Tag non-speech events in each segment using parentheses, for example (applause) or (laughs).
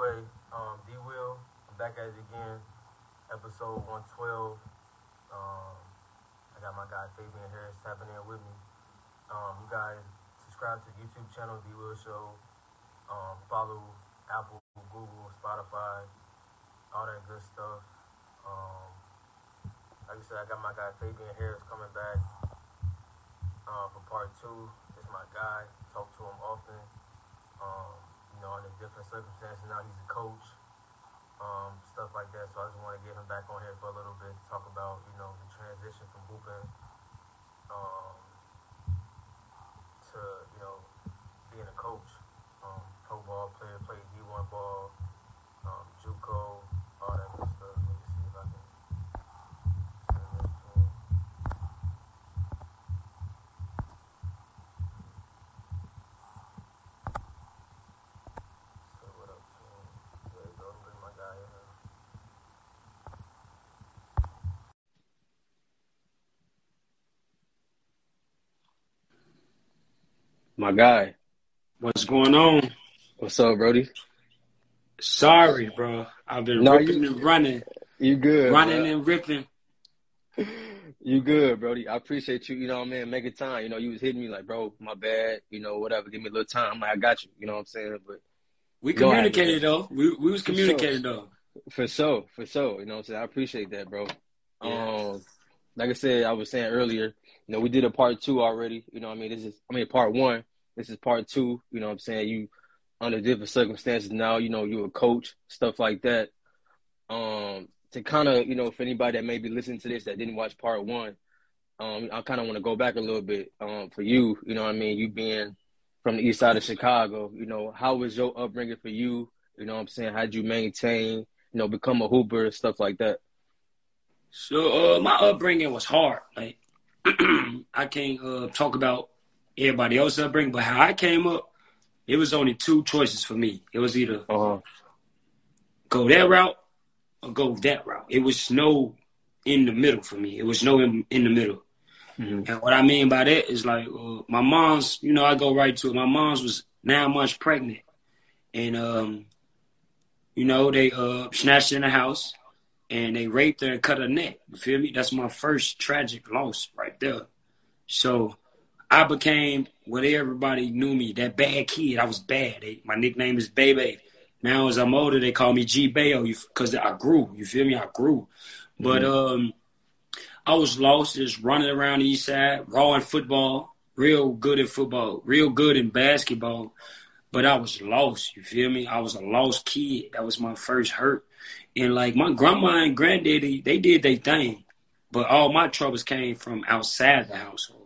Anyway, um, D Will, I'm back at it again. Episode 112. Um, I got my guy Fabyon Harris tapping in with me. Um, you guys subscribe to the YouTube channel, D Will Show. Um, follow Apple, Google, Spotify, all that good stuff. Um, like I said, I got my guy Fabyon Harris coming back uh, for part two. Is my guy. Talk to him often. You know, under different circumstances. Now he's a coach, um, stuff like that. So I just want to get him back on here for a little bit, talk about, you know, the transition from hooping um, to, you know, being a coach. Um, pro ball player, played D1 ball, um, JUCO, all that good stuff. Let me see if I can send this to him. Say what up to him. There you go. Bring my guy in here. My guy. What's going on? What's up, Brody? Sorry, bro. I've been No, ripping you- and running, You good? running bro. and ripping. You good, Brody. I appreciate you, you know what I mean, making time. You know, you was hitting me like, bro, my bad, you know, whatever, give me a little time. I'm like, I got you, you know what I'm saying? But We communicated though. We we was communicating though. for sure, for sure, you know what I'm saying? I appreciate that, bro. Yeah. Um like I said, I was saying earlier, you know, we did a part two already. You know what I mean? This is I mean part one. This is part two, you know what I'm saying? You under different circumstances now, you know, you're a coach, stuff like that. Um, to kind of, you know, for anybody that may be listening to this that didn't watch part one, um, I kind of want to go back a little bit. Um, for you, you know what I mean? You being from the east side of Chicago, you know, how was your upbringing for you? You know what I'm saying? How'd you maintain, you know, become a hooper, stuff like that? So uh, my upbringing was hard. Like (clears throat) I can't uh, talk about everybody else's upbringing, but how I came up, it was only two choices for me. It was either Uh-huh. go that route or go that route. It was no in the middle for me. It was no in, in the middle. hmm And what I mean by that is like uh, my mom's, you know, I go right to it. My mom's was nine months pregnant, and um, you know, they uh snatched her in the house and they raped her and cut her neck. You feel me? That's my first tragic loss right there. So I became what everybody knew me, that bad kid. I was bad. They, my nickname is Baby. Now as I'm older, they call me G Bayo because I grew. You feel me? I grew. But um, I was lost, just running around the east side, raw in football, real good at football, real good in basketball. But I was lost. You feel me? I was a lost kid. That was my first hurt. And like my grandma and granddaddy, they did their thing. But all my troubles came from outside the household.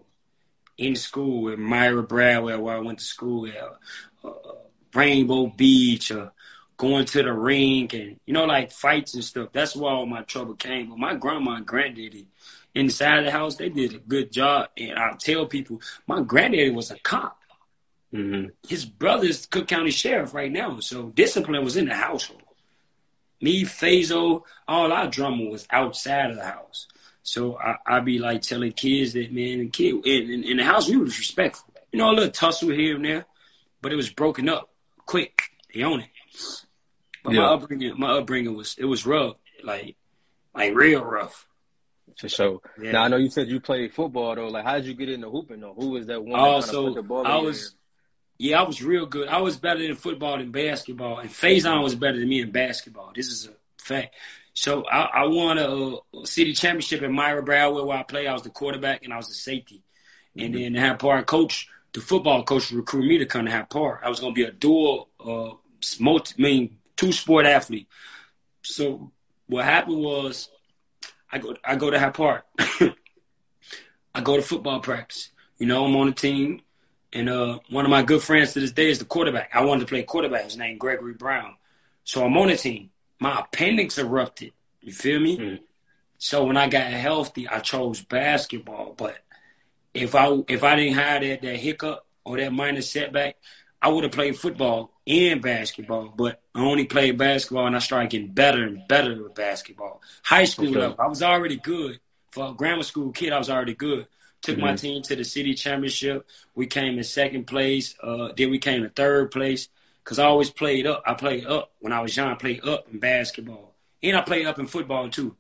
In school at Myra Bradwell, where I went to school at uh, Rainbow Beach, or going to the rink, and you know, like fights and stuff. That's where all my trouble came. But my grandma and granddaddy, inside the house, they did a good job. And I tell people, my granddaddy was a cop. hmm His brother's Cook County Sheriff right now. So discipline was in the household. Me, Fazo, all our drama was outside of the house. So I, I be like telling kids that, man, and kid, in, in, in the house, we was respectful. You know, a little tussle here and there, but it was broken up quick. They own it. But my upbringing, my upbringing was, it was rough. Like, like real rough. For sure. Yeah. Now I know you said you played football though. Like, how did you get into hooping though? Who was that one? Oh, that so put the ball I was, yeah, I was real good. I was better in football than basketball, and Faison was better than me in basketball. This is a fact. So I, I won a, a city championship at Myra Bradwell where I played. I was the quarterback and I was the safety. And then Hyde Park coach, the football coach, recruited me to come to Hyde Park. I was going to be a dual, uh, multi, I mean, two sport athlete. So what happened was, I go, I go to Hyde Park. (laughs) I go to football practice. You know, I'm on the team. And uh, one of my good friends to this day is the quarterback. I wanted to play quarterback. His name Gregory Brown. So I'm on the team. My appendix erupted. You feel me? Mhm. So when I got healthy, I chose basketball. But if I if I didn't have that that hiccup or that minor setback, I would have played football and basketball. But I only played basketball, and I started getting better and better with basketball. High school Okay. level, I was already good. For a grammar school kid, I was already good. Took my Mhm. team to the city championship. We came in second place. Uh, then we came in third place. Because I always played up. I played up when I was young. I played up in basketball, and I played up in football too.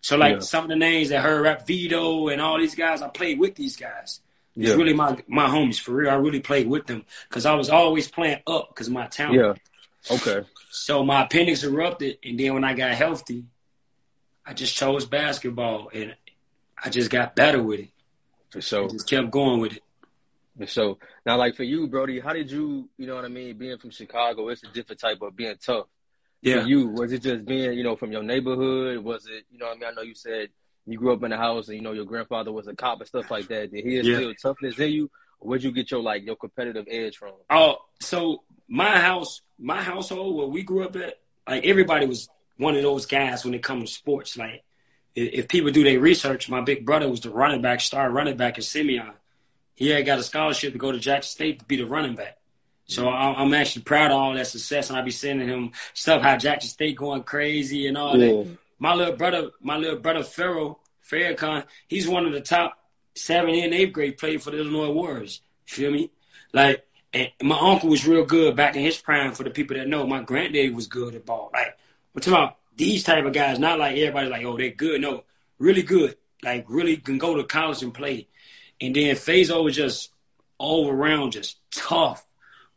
So like Yeah. some of the names that heard rap Vito and all these guys, I played with these guys. It's Yeah. really my my homies for real. I really played with them because I was always playing up because my talent. Yeah. Okay. So my appendix erupted, and then when I got healthy, I just chose basketball, and I just got better with it. For I just kept going with it. Sure. Now, like for you, Brody, how did you, you know what I mean? Being from Chicago, it's a different type of being tough. Yeah. For you, was it just being, you know, from your neighborhood? Was it, you know what I mean? I know you said you grew up in a house and, you know, your grandfather was a cop and stuff like that. Did he Yeah. instill toughness in you? Where'd you get your, like, your competitive edge from? Oh, so my house, my household where we grew up at, like everybody was one of those guys when it comes to sports. Like if, if people do their research, my big brother was the running back, star running back at Simeon. He had got a scholarship to go to Jackson State to be the running back. So I- I'm actually proud of all that success, and I be sending him stuff how Jackson State going crazy and all that. My little brother, my little brother Pharaoh Farrakhan, he's one of the top seven and eighth grade played for the Illinois Warriors. You feel me? Like, and my uncle was real good back in his prime. For the people that know, my granddaddy was good at ball. Like, we're talking about these type of guys, not like everybody like, oh, they're good. No, really good. Like, really can go to college and play. And then Fazo was just all around, just tough,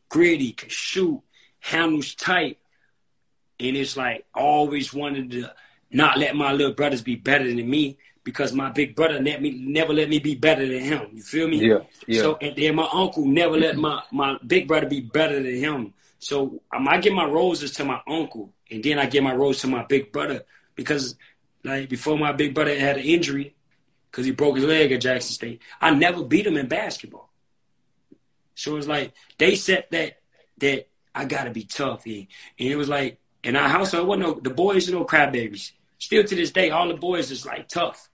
gritty, could shoot, handles tight. And it's like I always wanted to not let my little brothers be better than me because my big brother let me never let me be better than him. You feel me? Yeah. Yeah. So and then my uncle never let my my big brother be better than him. So um, I give my roses to my uncle, and then I give my rose to my big brother because like before my big brother had an injury because he broke his leg at Jackson State, I never beat him in basketball. So it's like they said that that I gotta be tough, and, and it was like in our household, wasn't no the boys are no crybabies. Still to this day, all the boys is like tough.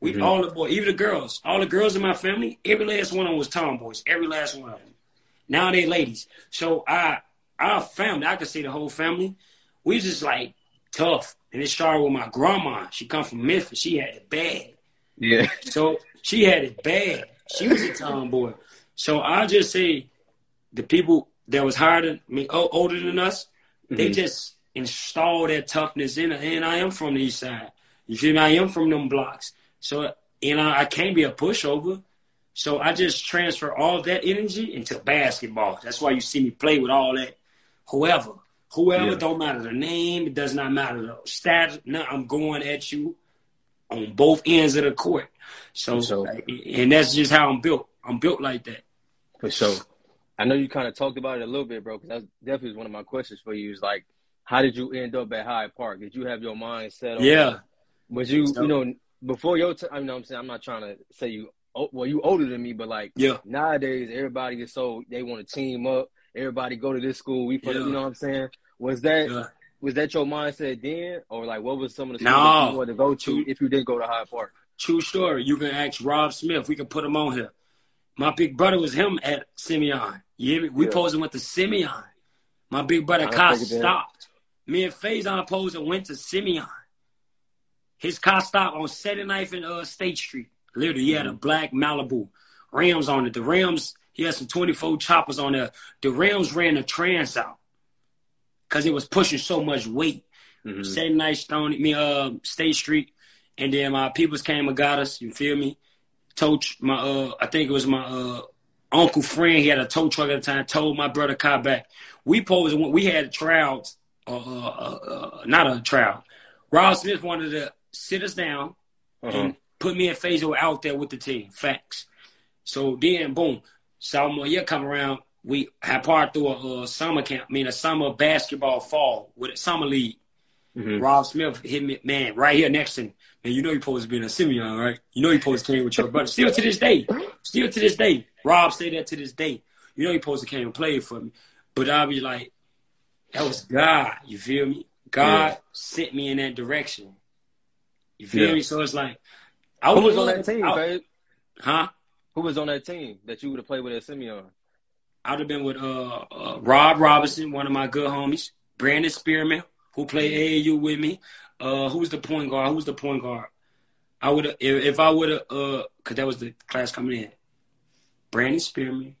We Mhm. all the boys, even the girls, all the girls in my family, every last one of them was tomboys. Every last one of them. Now they ladies. So I, our family, I could say the whole family, we just like tough. And it started with my grandma. She come from Memphis. She had it bad. Yeah. So she had it bad. She was a tomboy. So I just say the people that was higher than me, o- older than us, they Mhm. just installed that toughness in. And I am from the east side. You feel me? I am from them blocks. So you know, I can't be a pushover. So I just transfer all that energy into basketball. That's why you see me play with all that. Whoever, whoever, Yeah. don't matter the name. It does not matter the status. No, I'm going at you on both ends of the court. So, So- and that's just how I'm built. I'm built like that. For sure. I know you kind of talked about it a little bit, bro, because that definitely was one of my questions for you. Is like, how did you end up at Hyde Park? Did you have your mind set on? Yeah. Was you, So- you know, before your time? I know I'm saying I'm not trying to say you. Oh, well, you older than me, but like Yeah. nowadays, everybody is so they want to team up. Everybody go to this school. We, for Yeah. you know what I'm saying? Was that Yeah. Was that your mindset then, or like what was some of the No. schools that you wanted to go to if you didn't go to Hyde Park? True story. You can ask Rob Smith. We can put him on here. My big brother was him at Simeon. Me? We Yeah. posed and went to Simeon. My big brother car stopped. Me and Faison posed and went to Simeon. His car stopped on 79th and uh, State Street. Literally, he had a black Malibu. Rams on it. The Rams, he had some 24 choppers on there. The Rams ran the trans out because it was pushing so much weight. Mhm. Saturday night Stone, me uh State Street, and then my peoples came and got us. You feel me? Tow my uh I think it was my uh uncle friend. He had a tow truck at the time. Told my brother car back. We posed. We had trials. Uh, uh, uh, not a trial. Rob Smith wanted to sit us down Uh-huh. and put me and Fazo out there with the team. Facts. So then, boom, sophomore year come around. We had part through a, uh summer camp. I mean, a summer basketball fall with a summer league. Mhm. Rob Smith hit me, man, right here next to me. Man, you know you're supposed to be in a Simeon, right? You know you're supposed to came with your brother. Still to this day. Still to this day. Rob say that to this day. You know you're supposed to came and played for me. But I'll be like, that was God. You feel me? God Yeah. sent me in that direction. You feel Yeah. me? So it's like, I Who was on that team, I, babe? Huh? Who was on that team that you would have played with at Simeon? I'd have been with uh, uh, Rob Robinson, one of my good homies, Brandon Spearman, who played AAU with me. Uh, who's the point guard? Who's the point guard? I would if, if I would have uh, cause that was the class coming in. Brandon Spearman,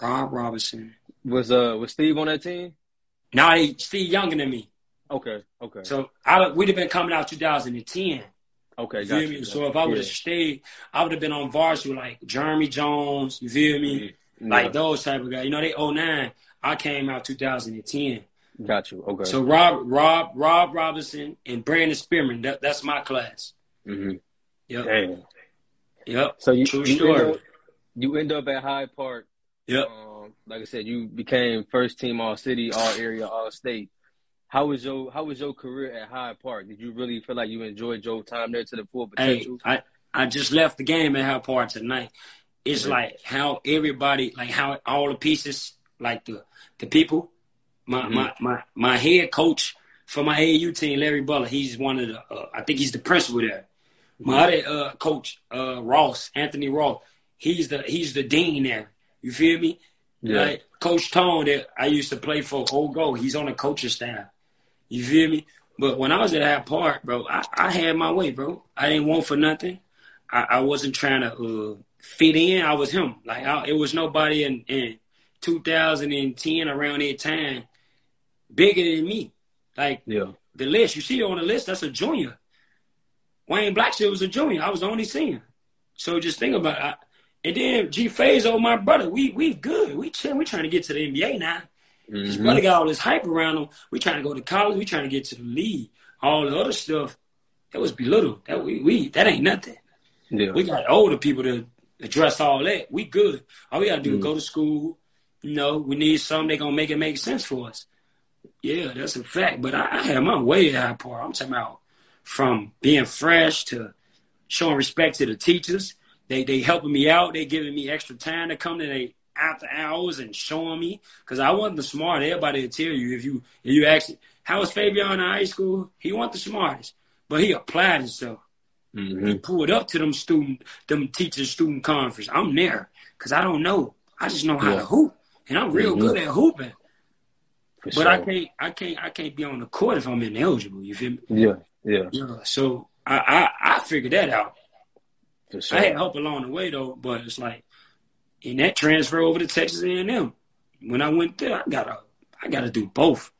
Rob Robinson. Was uh was Steve on that team? Now he Steve younger than me. Okay, okay, So I we'd have been coming out 2010. okay. You Got feel you. me? So if I would have stayed, I would have been on varsity with like Jeremy Jones. You feel me? Like those type of guys. You know, they 09. I came out 2010. got you. Okay. So Rob, Rob, Rob Robinson and Brandon Spearman. That, that's my class. hmm Yep. Damn. Yep. So you True you end, story. up, you end up at Hyde Park. Yep. Um, like I said, you became first team All City, All Area, All State. How was your How was your career at Hyde Park? Did you really feel like you enjoyed your time there to the full Hey, potential? I, I just left the game at Hyde Park tonight. It's like how everybody, like how all the pieces, like the the people, my Mhm. my my my head coach for my AU team, Larry Butler. He's one of the, uh, I think he's the principal there. My other uh, coach, uh, Ross, Anthony Ross, he's the he's the dean there. You feel me? Yeah. Like Coach Tone that I used to play for Old Go, he's on the coaching staff. You feel me? But when I was at that park, bro, I, I had my way, bro. I didn't want for nothing. I, I wasn't trying to uh, fit in. I was him. Like I, it was nobody in, in 2010 around that time bigger than me. Like Yeah. the list, you see on the list, that's a junior. Wayne Blackshear was a junior. I was the only senior. So just think about it. I, and then G Fazo, my brother, we we good. We chill. We trying to get to the NBA now. His Mhm. brother got all this hype around him. We trying to go to college. We trying to get to the league. All the other stuff that was belittled. That we, we that ain't nothing. Yeah. We got older people to address all that. We good. All we gotta do is Mm. go to school. You know, we need something they gonna make it make sense for us. Yeah, that's a fact. But I, I had my way at Hyde Park. I'm talking about from being fresh to showing respect to the teachers. They they helping me out. They giving me extra time to come to they after hours and showing me because I wasn't the smart. Everybody will tell you if you if you ask how was Fabyon in high school, he wasn't the smartest, but he applied himself. He Mhm. pulled up to them student, them teacher student conference. I'm there because I don't know. I just know how Yeah. to hoop, and I'm real Mhm. good at hooping. For But I can't, I can't, I can't be on the court if I'm ineligible. You feel me? Yeah. Yeah. Yeah. So I, I, I figured that out. Sure. I had help along the way though, but it's like in that transfer over to Texas A&M. When I went there, I gotta, I gotta do both.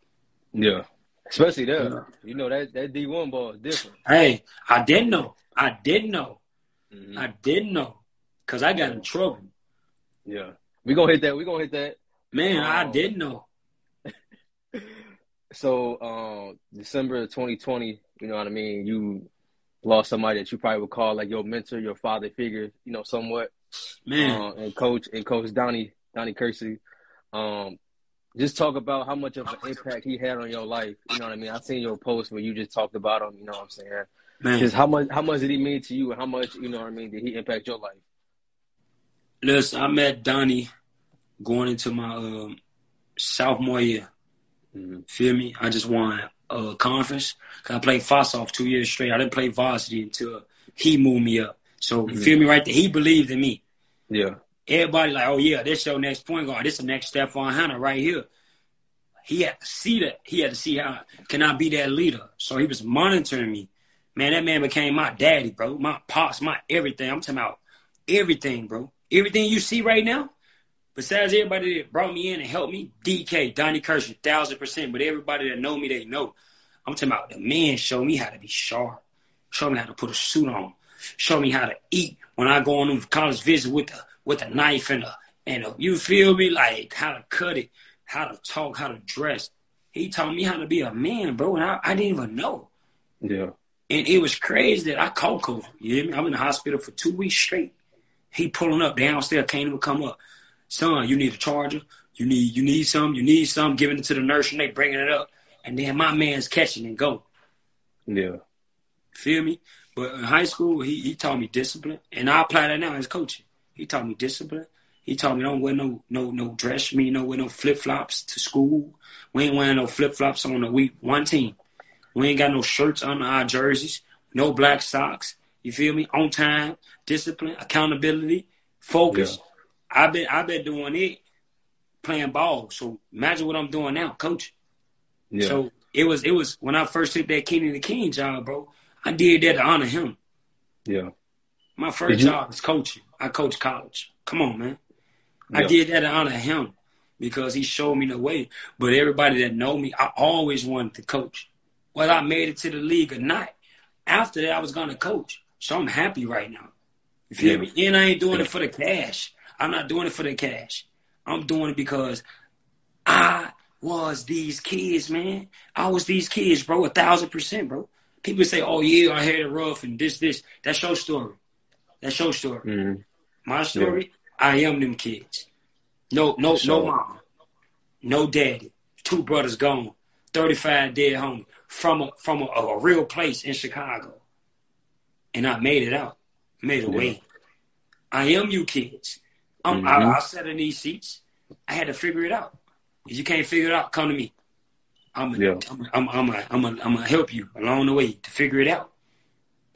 Yeah. Especially there. Yeah. You know that that D one ball is different. Hey, I didn't know. I didn't know. Mhm. I didn't know because I got in trouble. Yeah. We gonna hit that. We gonna hit that. Man, I Oh. didn't know. (laughs) So, um, December of 2020, you know what I mean? You lost somebody that you probably would call like your mentor, your father figure, you know, somewhat. Man, Uh, and coach and coach Donnie Donnie Kirksey. Um, just talk about how much of an impact he had on your life. You know what I mean? I seen your post where you just talked about him. You know what I'm saying? man. Just how much how much did he mean to you, and how much you know what I mean did he impact your life? Listen, I met Donnie going into my um, sophomore year. Mm-hmm. Feel me? I just won a conference. 'Cause I played frosh-soph two years straight. I didn't play varsity until he moved me up. So you Mhm. feel me right there? He believed in me. Yeah, Everybody like, oh yeah, this your next point guard. This the next step on Hannah right here. He had to see that. He had to see how can I be that leader. So he was monitoring me. Man, that man became my daddy, bro. My pops, my everything. I'm talking about everything, bro. Everything you see right now, besides everybody that brought me in and helped me, DK, Donnie Kirksey, thousand percent. But everybody that know me, they know. I'm talking about the man showed me how to be sharp. Show me how to put a suit on. Show me how to eat when I go on them college visit with a with a knife and a and a, you feel me like how to cut it, how to talk, how to dress. He taught me how to be a man, bro, and I, I didn't even know. yeah, And it was crazy that I caught COVID. You hear me? I'm in the hospital for two weeks straight. He pulling up downstairs, can't even come up. Son, you need a charger. You need you need some. You need some. Giving it to the nurse and they bringing it up. And then my man's catching and go. yeah, Feel me? But in high school, he, he taught me discipline, and I apply that now as coaching. He taught me discipline. He taught me don't wear no no no dress. Me no wear no flip flops to school. We ain't wearing no flip flops on the week one team. We ain't got no shirts under our jerseys. No black socks. You feel me? On time, discipline, accountability, focus. I've been I've been doing it, playing ball. So imagine what I'm doing now, coach. yeah. So it was it was when I first took that Kenny the King job, bro. I did that to honor him. yeah. My first you- job is coaching. I coach college. Come on, man. I did that to honor of him because he showed me the way. But everybody that know me, I always wanted to coach. Whether I made it to the league or not, after that I was gonna coach. So I'm happy right now. You feel Yeah. me? And I ain't doing it for the cash. I'm not doing it for the cash. I'm doing it because I was these kids, man. I was these kids, bro, a thousand percent, bro. People say, oh, yeah, I had it rough and this, this. That's your story. That's your story. Mm-hmm. My story, I am them kids. No, no, For no sure. mama. No daddy. Two brothers gone. 35 dead homie. From a, from a, a real place in Chicago. And I made it out. Made a Yeah. way. I am you kids. I'm, Mhm. I, I sat in these seats. I had to figure it out. If you can't figure it out, come to me. I'm gonna, Yeah. I'm, I'm, I'm, I'm, I'm, help you along the way to figure it out.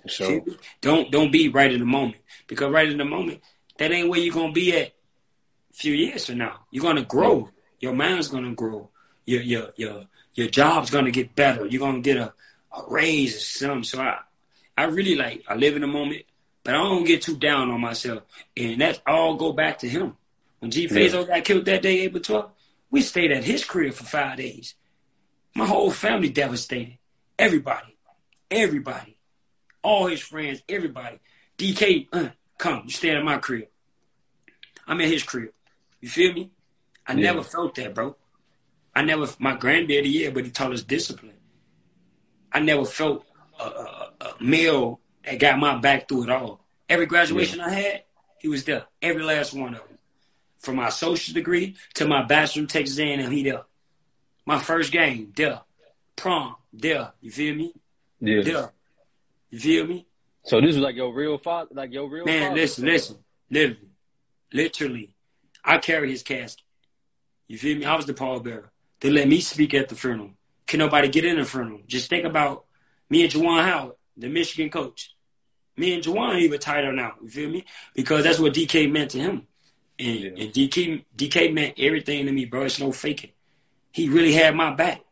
So sure. Don't don't be right in the moment because right in the moment that ain't where you're gonna be at. A few years from now, you're gonna grow. Your mind's gonna grow. Your your your your job's gonna get better. You're gonna get a, a raise or something. So I I really like I live in the moment, but I don't get too down on myself. And that all go back to him. When G Fazo got killed that day, April 12th, we stayed at his crib for five days. My whole family devastated. Everybody, everybody all his friends, everybody. DK, uh, come, you stay at my crib. I'm at his crib. You feel me? I Yeah. never felt that, bro. I never, my granddaddy, yeah, but he taught us discipline. I never felt a, a, a male that got my back through it all. Every graduation I had, he was there. Every last one of them. From my associate degree to my bachelor in Texas A&M, he there. My first game, there. Prom, there. You feel me? Yeah. There. You feel me? So this was like your real father, like your real Man, father? listen, listen. Literally. Literally. I carry his casket. You feel me? I was the pallbearer. They let me speak at the funeral. Can nobody get in the funeral? Just think about me and Juwan Howard, the Michigan coach. Me and Juwan even tighter now. You feel me? Because that's what DK meant to him. And, Yeah. and DK DK meant everything to me, bro. It's no faking. He really had my back.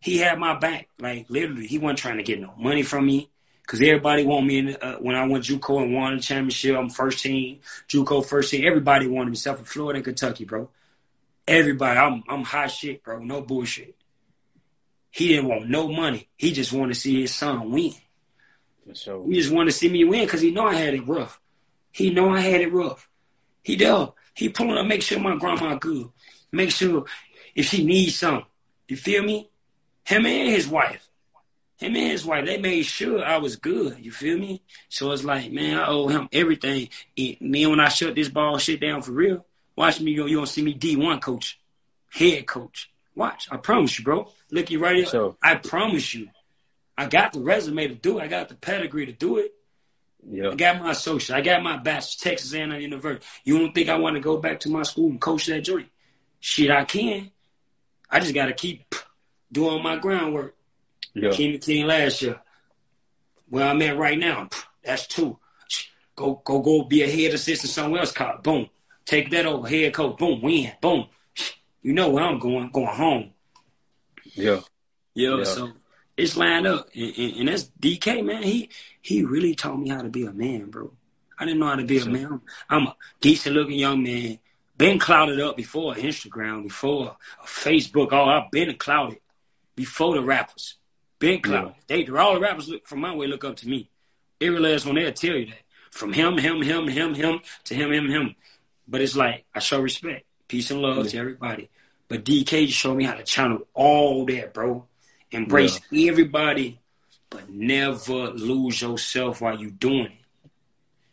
He had my back. Like literally, he wasn't trying to get no money from me. Cause everybody want me in, uh, when I went JUCO and won the championship. I'm first team, JUCO first team. Everybody wanted me, except for Florida and Kentucky, bro. Everybody, I'm I'm hot shit, bro. No bullshit. He didn't want no money. He just wanted to see his son win. Sure. He just wanted to see me win because he know I had it rough. He know I had it rough. He there. He pulling up, make sure my grandma good. Make sure if she needs something. You feel me? Him and his wife. Him and his wife, they made sure I was good. You feel me? So it's like, man, I owe him everything. Me and then when I shut this ball shit down for real, watch me go. You gonna see me D1 coach, head coach. Watch. I promise you, bro. Look you right here. Sure. I promise you. I got the resume to do it. I got the pedigree to do it. Yeah. I got my associate. I got my bachelor's, Texas A&M University. You don't think I want to go back to my school and coach that joint? Shit, I can. I just got to keep doing my groundwork. Yeah. King of King last year. Where I'm at right now, that's two. Go, go, go be a head assistant somewhere else. Cop, boom. Take that over, head coach, boom, win, boom. You know where I'm going, going home. Yeah. Yo, Yeah. so it's lined up, and, and, and that's DK, man. He he really taught me how to be a man, bro. I didn't know how to be a Sure. man. I'm, I'm a decent looking young man. Been clouded up before Instagram, before Facebook. Oh, I've been clouded before the rappers. Been clouded. They all the rappers look from my way look up to me. Every last one they'll tell you that. From him, him, him, him, him to him, him, him. But it's like I show respect, peace and love to everybody. But DK just showed me how to channel all that, bro. Embrace everybody, but never lose yourself while you doing it.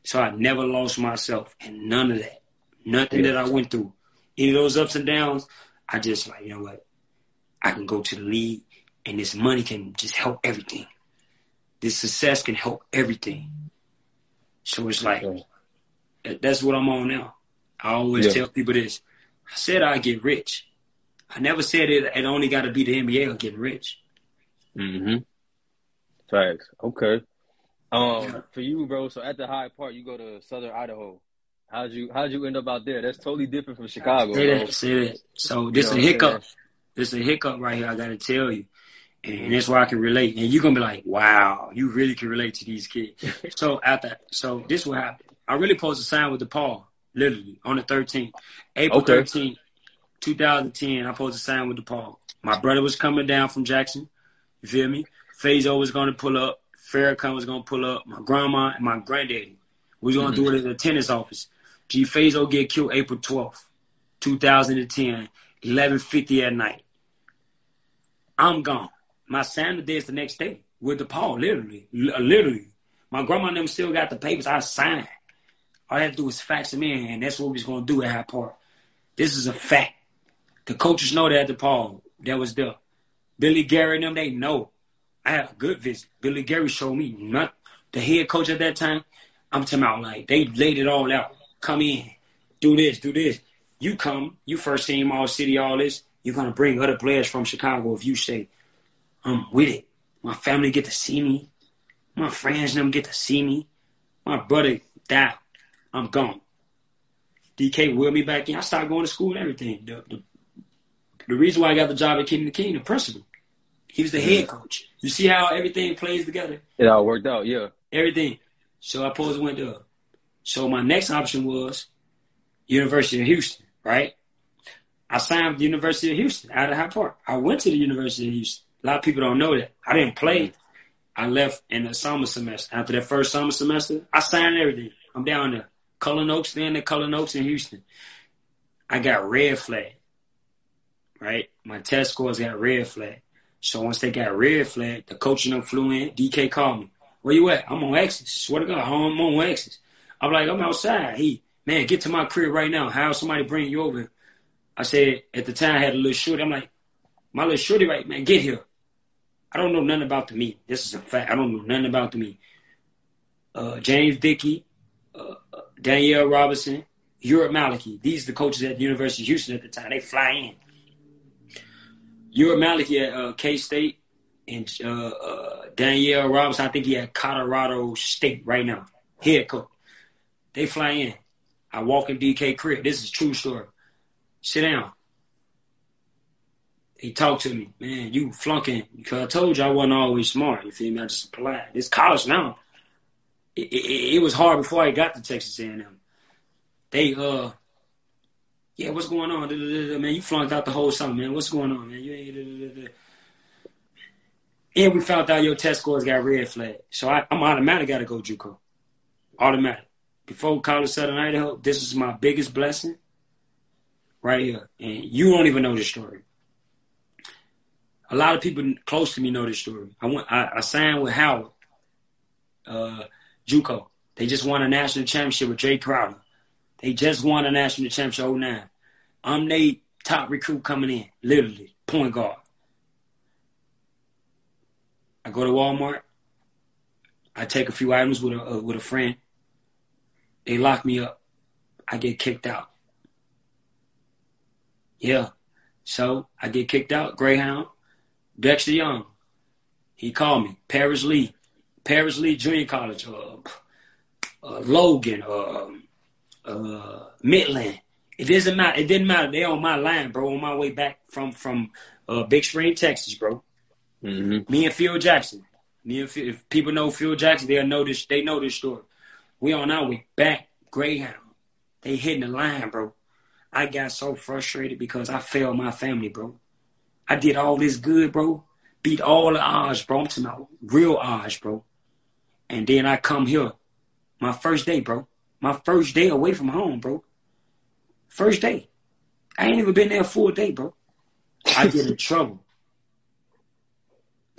So I never lost myself and none of that. Nothing Yeah. that I went through. Any of those ups and downs, I just like, you know what? I can go to the league and this money can just help everything. This success can help everything. So it's like, that's what I'm on now. I always Yeah. tell people this. I said I get rich. I never said it, it only got to be the NBA or getting rich. Mm-hmm. Facts. Okay. Um, Yeah. for you, bro. So at the Hyde Park, you go to Southern Idaho. How'd you How'd you end up out there? That's totally different from Chicago, Say that, say that. So You this know a hiccup. This a hiccup right here. I got to tell you. And that's why I can relate. And you're going to be like, wow, you really can relate to these kids. (laughs) so after, so this will happen. I really supposed to sign with DePaul. literally on the 13th, April Okay. 13th, 2010. I supposed to sign with DePaul. My brother was coming down from Jackson. You feel me? Fazo was going to pull up. Farrakhan was going to pull up. My grandma and my granddaddy. We was going to do it mm-hmm. at the tennis office. G. Fazo get killed April 12th, 2010, 11:50 at night. I'm gone. My day is the next day with DePaul, literally, literally. My grandma and them still got the papers. I signed. All I had to do was fax them in, and that's what we was gonna do at Hyde Park. This is a fact. The coaches know that at Paul That was there. Billy Gary and them, they know. I had a good visit. Billy Gary showed me not the head coach at that time. I'm talking about like they laid it all out. Come in, do this, do this. You come, you first team all city, all this. You're gonna bring other players from Chicago if you say, I'm with it. My family get to see me. My friends them get to see me. My brother died. I'm gone. DK wheeled me back in. I started going to school and everything. The, the, the reason why I got the job at King the King, the principal. He was the head coach. You see how everything plays together? It all worked out. Yeah. Everything. So I supposed to went there. So my next option was University of Houston, right? I signed with the University of Houston out of Hyde Park. I went to the University of Houston. A lot of people don't know that. I didn't play. Mm-hmm. I left in the summer semester. After that first summer semester, I signed everything. I'm down there. Cullen Oaks, then the Cullen Oaks in Houston. I got red flag. Right? My test scores got red flag. So once they got red flag, the coach and them flew in. DK called me. Where you at? I'm on X's. Swear to God, home I'm on X's. I'm like, I'm outside. He, man, get to my crib right now. How somebody bring you over? I said, at the time I had a little shorty. I'm like, my little shorty right, man, get here. I don't know nothing about the meat. This is a fact. I don't know nothing about the meat. Uh, James Dickey, uh, uh, Danielle Robinson, Ulric Maligi. These are the coaches at the University of Houston at the time. They fly in. Ulric Maligi at uh, K State and uh, uh, Danielle Robinson. I think he at Colorado State right now. Head coach. They fly in. I walk in DK crib. This is true story. Sit down. He talked to me, man. You flunking because I told you I wasn't always smart. You feel me? I just applied. It's college now. It, it, it was hard before I got to Texas A&M. They uh, yeah, what's going on? Man, you flunked out the whole summer, man. What's going on, man? You ain't. And we found out your test scores got red flag. So I, I'm automatic got to go JUCO. Automatic. Before college Southern Idaho, this is my biggest blessing right here. And you don't even know this story. A lot of people close to me know this story. I went, I, I signed with Howard, uh, JUCO. They just won a national championship with Jae Crowder. They just won a national championship 09. I'm the top recruit coming in, literally, point guard. I go to Walmart. I take a few items with a uh, with a friend. They lock me up. I get kicked out. Yeah. So I get kicked out. Greyhound. Dexter Young. He called me. Paris Lee. Paris Lee Junior College. Uh, uh, Logan. Uh, uh, Midland. It doesn't matter. It didn't matter. They on my line, bro. On my way back from from uh, Big Spring, Texas, bro. Mm-hmm. Me and Phil Jackson. Me and Phil, if people know Phil Jackson, they'll know this. They know this story. We on our way back, Greyhound. They hitting the line, bro. I got so frustrated because I failed my family, bro. I did all this good, bro. Beat all the odds, bro. I'm talking about real odds, bro. And then I come here, my first day, bro. My first day away from home, bro. First day. I ain't even been there a full day, bro. I get in (laughs) trouble.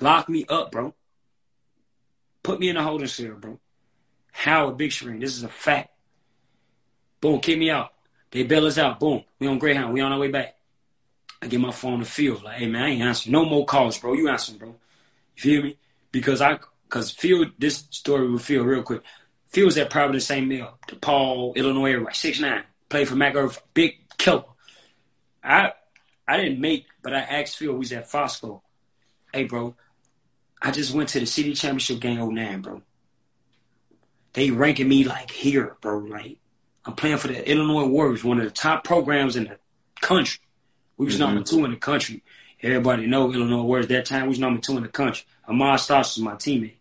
Lock me up, bro. Put me in a holding cell, bro. Howard Big Spring. This is a fact. Boom, kick me out. They bail us out. Boom. We on Greyhound. We on our way back. I get my phone to Phil. Like, hey man, I ain't answering. No more calls, bro. You answering, bro. You feel me? Because I, cause Phil, this story with Phil real quick. Phil was at Providence St. Mel, DePaul, Illinois, right? Six nine. Played for Mac MacArthur. Big killer. I, I didn't make, but I asked Phil. We was at Fosco. Hey, bro. I just went to the city championship game 09, bro. They ranking me like here, bro. Like I'm playing for the Illinois Warriors, one of the top programs in the country. We was Mhm. number two in the country. Everybody know Illinois Warriors. That time we was number two in the country. Amar Stoss was my teammate.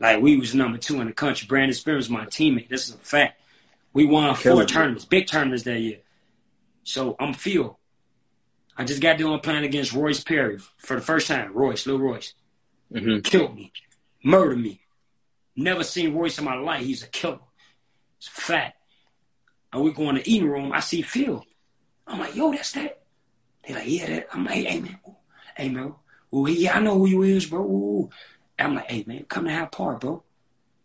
Like we was number two in the country. Brandon Spears was my teammate. This is a fact. We won Killing four tournaments, big tournaments that year. So I'm Phil. I just got done playing against Royce Perry for the first time. Royce, Lil Royce, hmm killed me, murdered me. Never seen Royce in my life. He's a killer. It's a fact. And we go in the eating room. I see Phil. I'm like, yo, that's that. They like, yeah, that. I'm like, hey, man, hey, man. Ooh, yeah, I know who you is, bro. Ooh. I'm like, hey, man, come to have part, bro.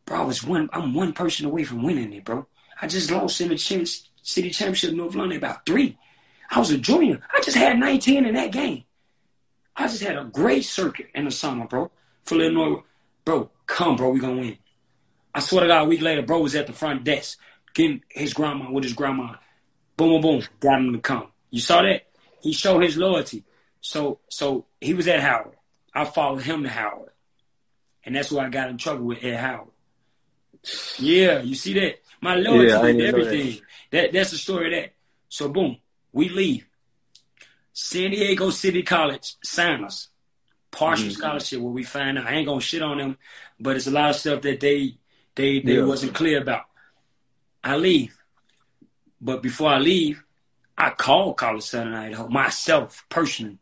Bro, I was one. I'm one person away from winning it, bro. I just lost in the ch- city championship in North London about three. I was a junior. I just had 19 in that game. I just had a great circuit in the summer, bro. For Illinois, mm-hmm. bro, come, bro, we gonna win. I swear to God, a week later, bro was at the front desk getting his grandma with his grandma. Boom, boom, boom, got him to come. You saw that? He showed his loyalty. So, so he was at Howard. I followed him to Howard, and that's why I got in trouble with Ed Howard. Yeah, you see that? My loyalty Yeah, and everything. That that's the story of that. So boom, we leave. San Diego City College sign us. Partial Mhm. scholarship where we find out. I ain't gonna shit on them, but it's a lot of stuff that they they they Yeah. wasn't clear about. I leave. But before I leave, I called College Southern Idaho myself personally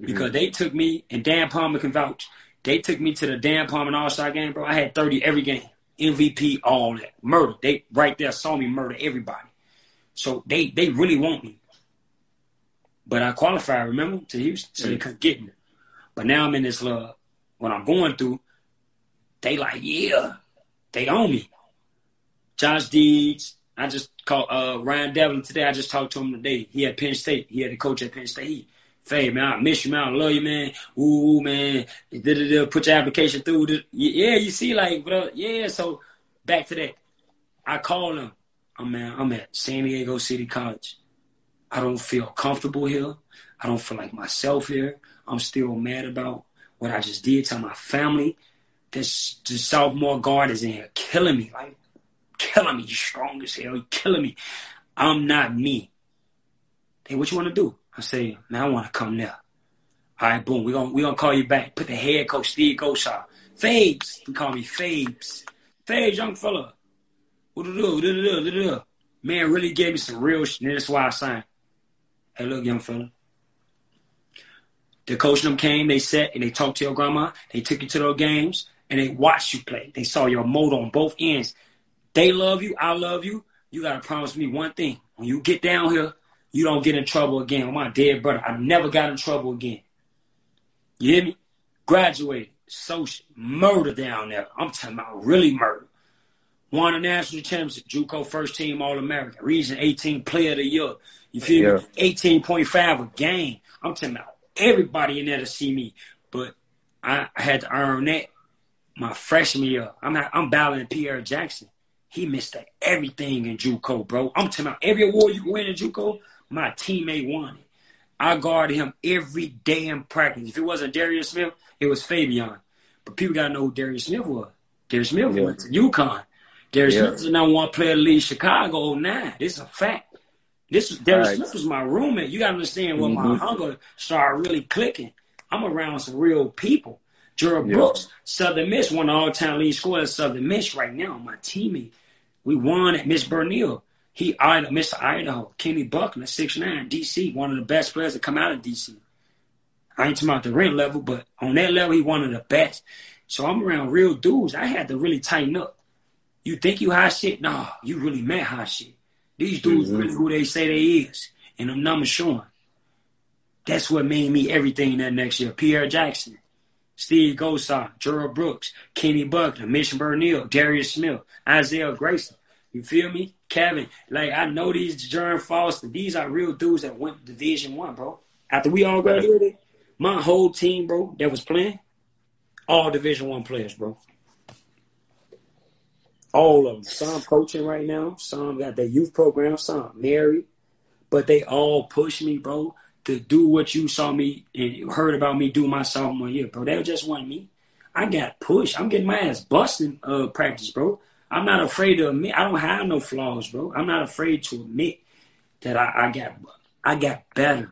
because mm-hmm. they took me and Dan Palmer can vouch. They took me to the Dan Palmer All Star game, bro. I had 30 every game, MVP, all that, murder. They right there saw me murder everybody. So they they really want me. But I qualified, remember, to Houston, so they couldn't get me. But now I'm in this love. What I'm going through, they like, yeah, they own me. Josh Deeds, I just called uh, Ryan Devlin today. I just talked to him today. He at Penn State. He had the coach at Penn State. He, Faye, man, I miss you, man. I love you, man. Ooh, man. Da-da-da, Put your application through. Yeah, you see, like, bro, yeah. So back to that. I called him. I'm man. I'm at San Diego City College. I don't feel comfortable here. I don't feel like myself here. I'm still mad about what I just did to my family. This, this sophomore guard is in here killing me, like killing me. He's strong as hell. He's killing me. I'm not me. Hey, what you want to do? I say, man, I want to come there. All right, boom. We're going we gonna call you back. Put the head coach, Steve Gosar. Fabes. He call me Fabes. Fabes, young fella. Man really gave me some real shit. That's why I signed. Hey, look, young fella. The coach them came, they sat and they talked to your grandma. They took you to those games and they watched you play. They saw your motor on both ends. They love you. I love you. You gotta promise me one thing. When you get down here, you don't get in trouble again. With my dead brother, I never got in trouble again. You hear me? Graduated, social, murder down there. I'm talking about really murder. Won a national championship, JUCO first team All American, Region 18 Player of the Year. You feel me? 18.5 a game. I'm talking about everybody in there to see me. But I, I had to earn that my freshman year. I'm not, I'm battling Pierre Jackson. He missed everything in JUCO, bro. I'm talking about every award you can win in JUCO, my teammate won it. I guarded him every day in practice. If it wasn't Darius Smith, it was Fabyon. But people gotta know who Darius Smith was. Darius Smith Yeah. went to UConn. Darius Yeah. Smith is the number one player to lead Chicago 09. This is a fact. This was Darius Right. Smith was my roommate. You gotta understand when my Mhm. hunger started really clicking. I'm around some real people. Gerald Yeah. Brooks, Southern Miss, one of the all-time lead scorers at Southern Miss right now. My teammate. We won at Miss Burnell. He, I, Mr. Idaho, Kenny Buckner, six nine, DC, one of the best players to come out of DC. I ain't talking about the rent level, but on that level, he one of the best. So I'm around real dudes. I had to really tighten up. You think you hot shit? Nah, you really meant hot shit. These dudes Mhm. really who they say they is, and them numbers showing. That's what made me everything that next year. Pierre Jackson, Steve Gosar, Gerald Brooks, Kenny Buckner, Mitch Burnell, Darius Smith, Isaiah Grayson. You feel me? Kevin. Like I know these Jerm Foster. These are real dudes that went to Division One, bro. After we all graduated, my whole team, bro, that was playing, all Division One players, bro. All of them. Some coaching right now. Some got their youth program. Some married. But they all push me, bro, to do what you saw me and heard about me do my sophomore year, bro. They just wasn't me. I got pushed. I'm getting my ass busting uh practice, bro. I'm not afraid to admit I don't have no flaws, bro. I'm not afraid to admit that I, I got I got better.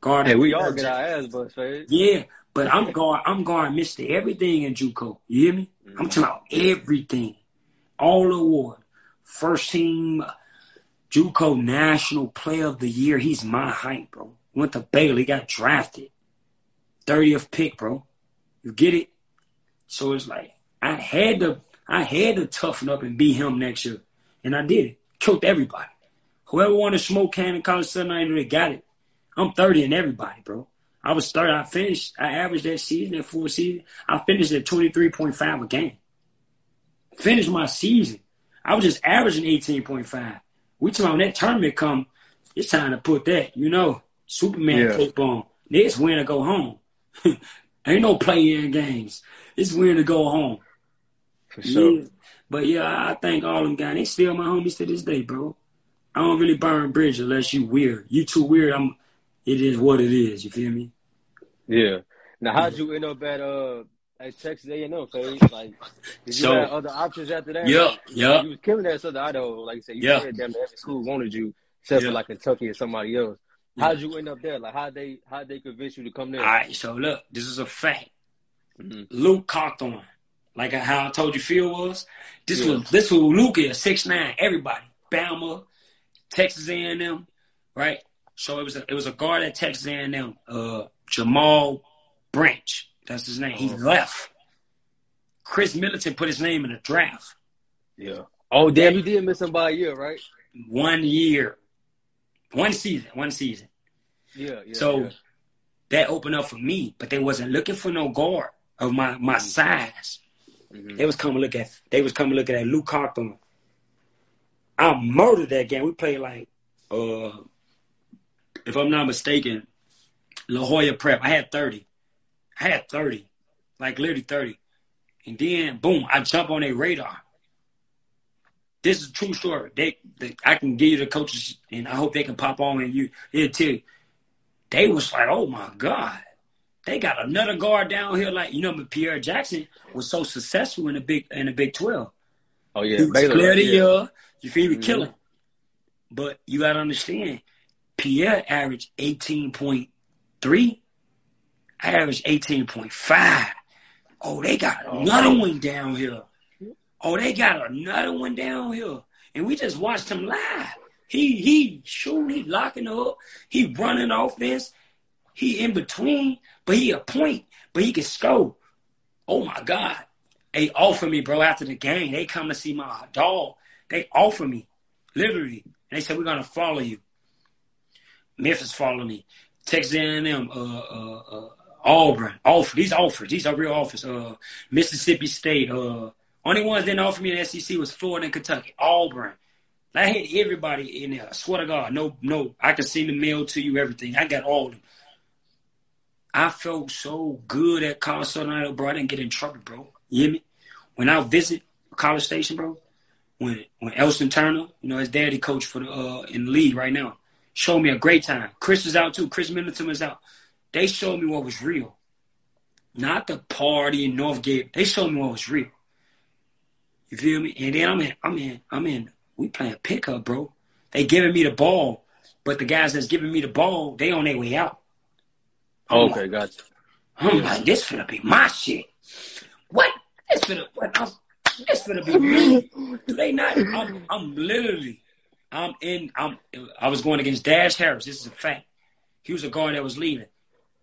Guard Hey, we all get our ass bust, Fade. yeah, but I'm going I'm going Mr. Everything in JUCO. You hear me? I'm talking about everything. All award. first team JUCO National Player of the Year. He's my height, bro. Went to Baylor, he got drafted. 30th pick, bro. You get it? So it's like I had to I had to toughen up and be him next year. And I did it. Killed everybody. Whoever wanted to smoke can in college Southern, I they got it. I'm 30 and everybody, bro. I was 30. I finished, I averaged that season, that full season. I finished at 23.5 a game. Finished my season. I was just averaging 18.5. We talking that tournament come, it's time to put that, you know, Superman yeah. cape on. It's win to go home. (laughs) Ain't no play in games. It's win to go home. For sure. Yeah. But yeah, I thank all them guys. They still my homies to this day, bro. I don't really burn bridges unless you weird. You too weird. I'm. It is what it is. You feel me? Yeah. Now, how'd you end up at uh at Texas A and M, Faye? Like, did you (laughs) So- have other options after that? Yeah, yeah. You was killing that Southern Idaho, like you said. You Yeah. said damn every school wanted you, except Yeah. for like Kentucky or somebody else. How'd you end up there? Like, how'd they how'd they convince you to come there? All right. So look, this is a fact. Mhm. Luke Cawthorn, like how I told you Phil was. This Yeah. was this was Luke is six nine. Everybody, Bama, Texas A and M, right? So it was a, it was a guard at Texas A and M, uh, Jamal Branch. That's his name. He Oh. left. Khris Middleton put his name in the draft. Yeah. Oh, damn, you did miss him by a year, right? One year, one season, one season. Yeah, yeah. so yeah. that opened up for me, but they wasn't looking for no guard of my my size. Mhm. They was coming look at they was coming looking at Luke Cawthorn. I murdered that game. We played like uh if I'm not mistaken, La Jolla Prep. I had 30. I had 30. Like literally 30. And then boom, I jump on their radar. This is a true story. They, they I can give you the coaches and I hope they can pop on and you tell you. They was like, oh my God. They got another guard down here, like you know, but Pierre Jackson was so successful in the big in the Big Twelve. Oh yeah, He was Baylor. clear the yeah. year. You feel me? Mhm. Killing. But you gotta understand, Pierre averaged eighteen point three. I averaged eighteen point five. Oh, they got Oh, another one down here. Oh, they got another one down here. And we just watched him live. He he shooting, he locking up, he running offense, he in between, but he a point, but he can score. Oh my God. They offer me, bro, after the game. They come to see my dog. They offer me, literally. And they said, we're going to follow you. Memphis follow me. Texas A&M, uh, uh, uh, Auburn, offer. These offers, these are real offers. Uh, Mississippi State, uh, only ones that didn't offer me the SEC was Florida and Kentucky. Auburn. I had everybody in there. I swear to God, no, no. I can send the mail to you, everything. I got all of them. I felt so good at College Southern bro. I didn't get in trouble, bro. You hear me? When I visit College Station, bro, when when Elston Turner, you know, his daddy coach for the uh in the league right now, showed me a great time. Khris is out too. Khris Middleton is out. They showed me what was real. Not the party in Northgate. They showed me what was real. You feel me? And then I'm in, I'm in, I'm in. We playing pickup, bro. They giving me the ball, but the guys that's giving me the ball, they on their way out. I'm Okay, like, gotcha. I'm like, this finna be my shit. What? This finna, what? I'm, this finna be me. Do they not? I'm, I'm literally, I'm in, I'm, I was going against Dash Harris. This is a fact. He was a guard that was leaving.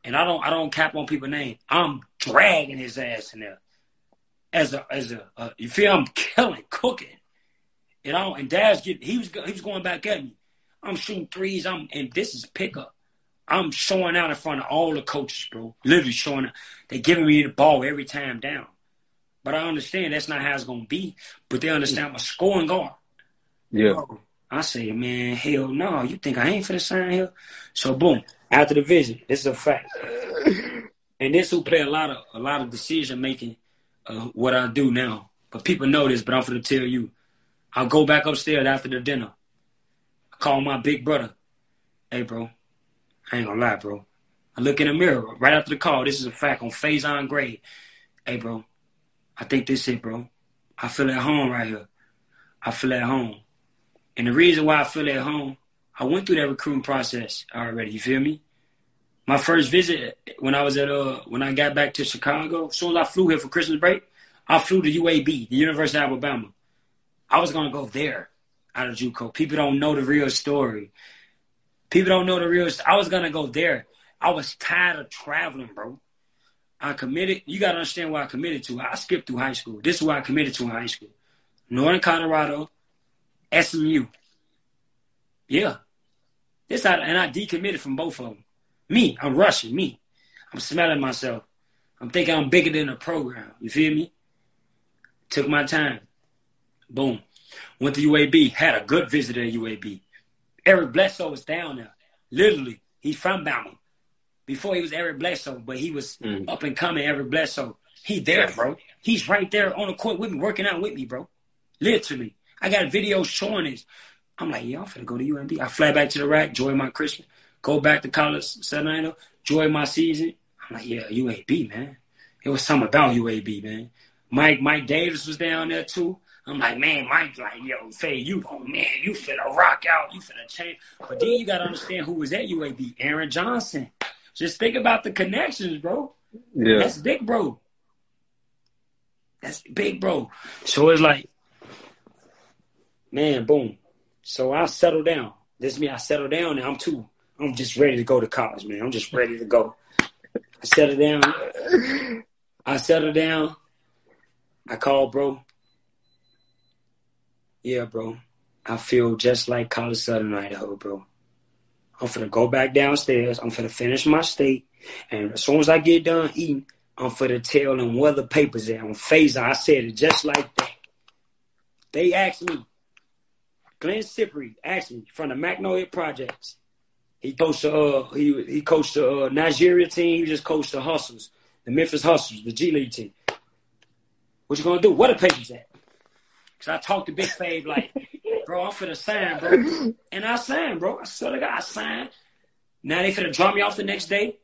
And I don't, I don't cap on people's name. I'm dragging his ass in there. As a, as a, uh, you feel I'm killing, cooking. And I don't, and Dad's get, he was, go- he was going back at me. I'm shooting threes. I'm, and this is pickup. I'm showing out in front of all the coaches, bro. Literally showing out. They giving me the ball every time down. But I understand that's not how it's gonna be. But they understand I'm a scoring guard. Yeah. I say, man, hell no. You think I ain't for the sign here? So boom, after the vision, this is a fact. And this will play a lot of a lot of decision making uh, what I do now. But people know this, but I'm gonna tell you. I'll go back upstairs after the dinner. I call my big brother. Hey bro, I ain't gonna lie, bro. I look in the mirror right after the call. This is a fact on Faison Gray. Hey bro, I think this it, bro. I feel at home right here. I feel at home. And the reason why I feel at home, I went through that recruiting process already. You feel me? My first visit when I was at uh when I got back to Chicago, as soon as I flew here for Christmas break, I flew to UAB, the University of Alabama. I was gonna go there out of JUCO. People don't know the real story. People don't know the real. I was gonna go there. I was tired of traveling, bro. I committed. You gotta understand what I committed to. I skipped through high school. This is what I committed to in high school. Northern Colorado, SMU. Yeah. This I, and I decommitted from both of them. Me, I'm rushing. Me, I'm smelling myself. I'm thinking I'm bigger than the program. You feel me? Took my time. Boom. Went to UAB. Had a good visit at UAB. Eric Bledsoe was down there. Literally, he's from Bama. Before he was Eric Bledsoe, but he was mm. up and coming Eric Bledsoe. He there, bro. He's right there on the court with me, working out with me, bro. Literally. I got videos showing this. I'm like, yeah, I'm finna go to UAB. I fly back to the rack, enjoy my Christmas, go back to college, San Antonio, enjoy my season. I'm like, yeah, UAB, man. It was something about UAB, man. Mike Mike Davis was down there too. I'm like, man, Mike, like, yo, Faye, you, oh man, you finna rock out, you finna change. But then you gotta understand who was at UAB, Aaron Johnson. Just think about the connections, bro. Yeah. That's big, bro. That's big, bro. So it's like, man, boom. So I settle down. This is me. I settle down and I'm too. I'm just ready to go to college, man. I'm just ready to go. I settle down. I settle down. I call, bro. Yeah, bro. I feel just like College Southern Idaho, bro. I'm finna go back downstairs. I'm finna finish my state. And as soon as I get done eating, I'm finna tell them where the papers at. On Fazo, I said it just like that. They asked me, Glynn Cyprien asked me from the Magnolia Projects. He coached the uh, he he coached the uh, Nigeria team. He just coached the Hustlers, the Memphis Hustlers, the G League team. What you gonna do? What the papers at? Cause I talked to Big Fave like, (laughs) bro, I'm finna sign, bro. And I signed, bro. I swear to God, I signed. Now they finna drop me off the next day.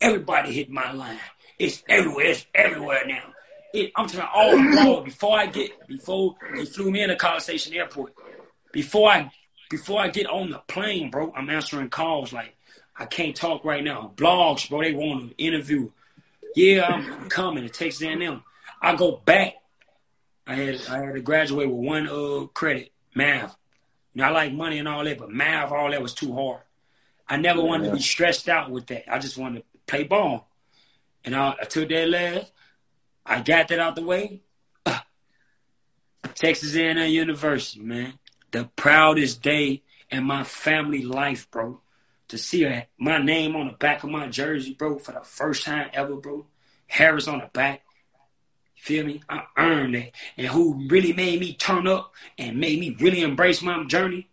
Everybody hit my line. It's everywhere. It's everywhere now. It, I'm talking all the (laughs) before I get before they flew me into College Station Airport. Before I before I get on the plane, bro, I'm answering calls like I can't talk right now. Blogs, bro, they want to interview. Yeah, I'm coming. It takes them. I go back I had I had to graduate with one uh credit, math. Now I like money and all that, but math, all that was too hard. I never yeah. wanted to be stressed out with that. I just wanted to play ball. And I, I took that last. I got that out the way. (clears throat) Texas A&M University, man. The proudest day in my family life, bro. To see my name on the back of my jersey, bro, for the first time ever, bro. Harris on the back. Feel me? I earned it. And who really made me turn up and made me really embrace my journey?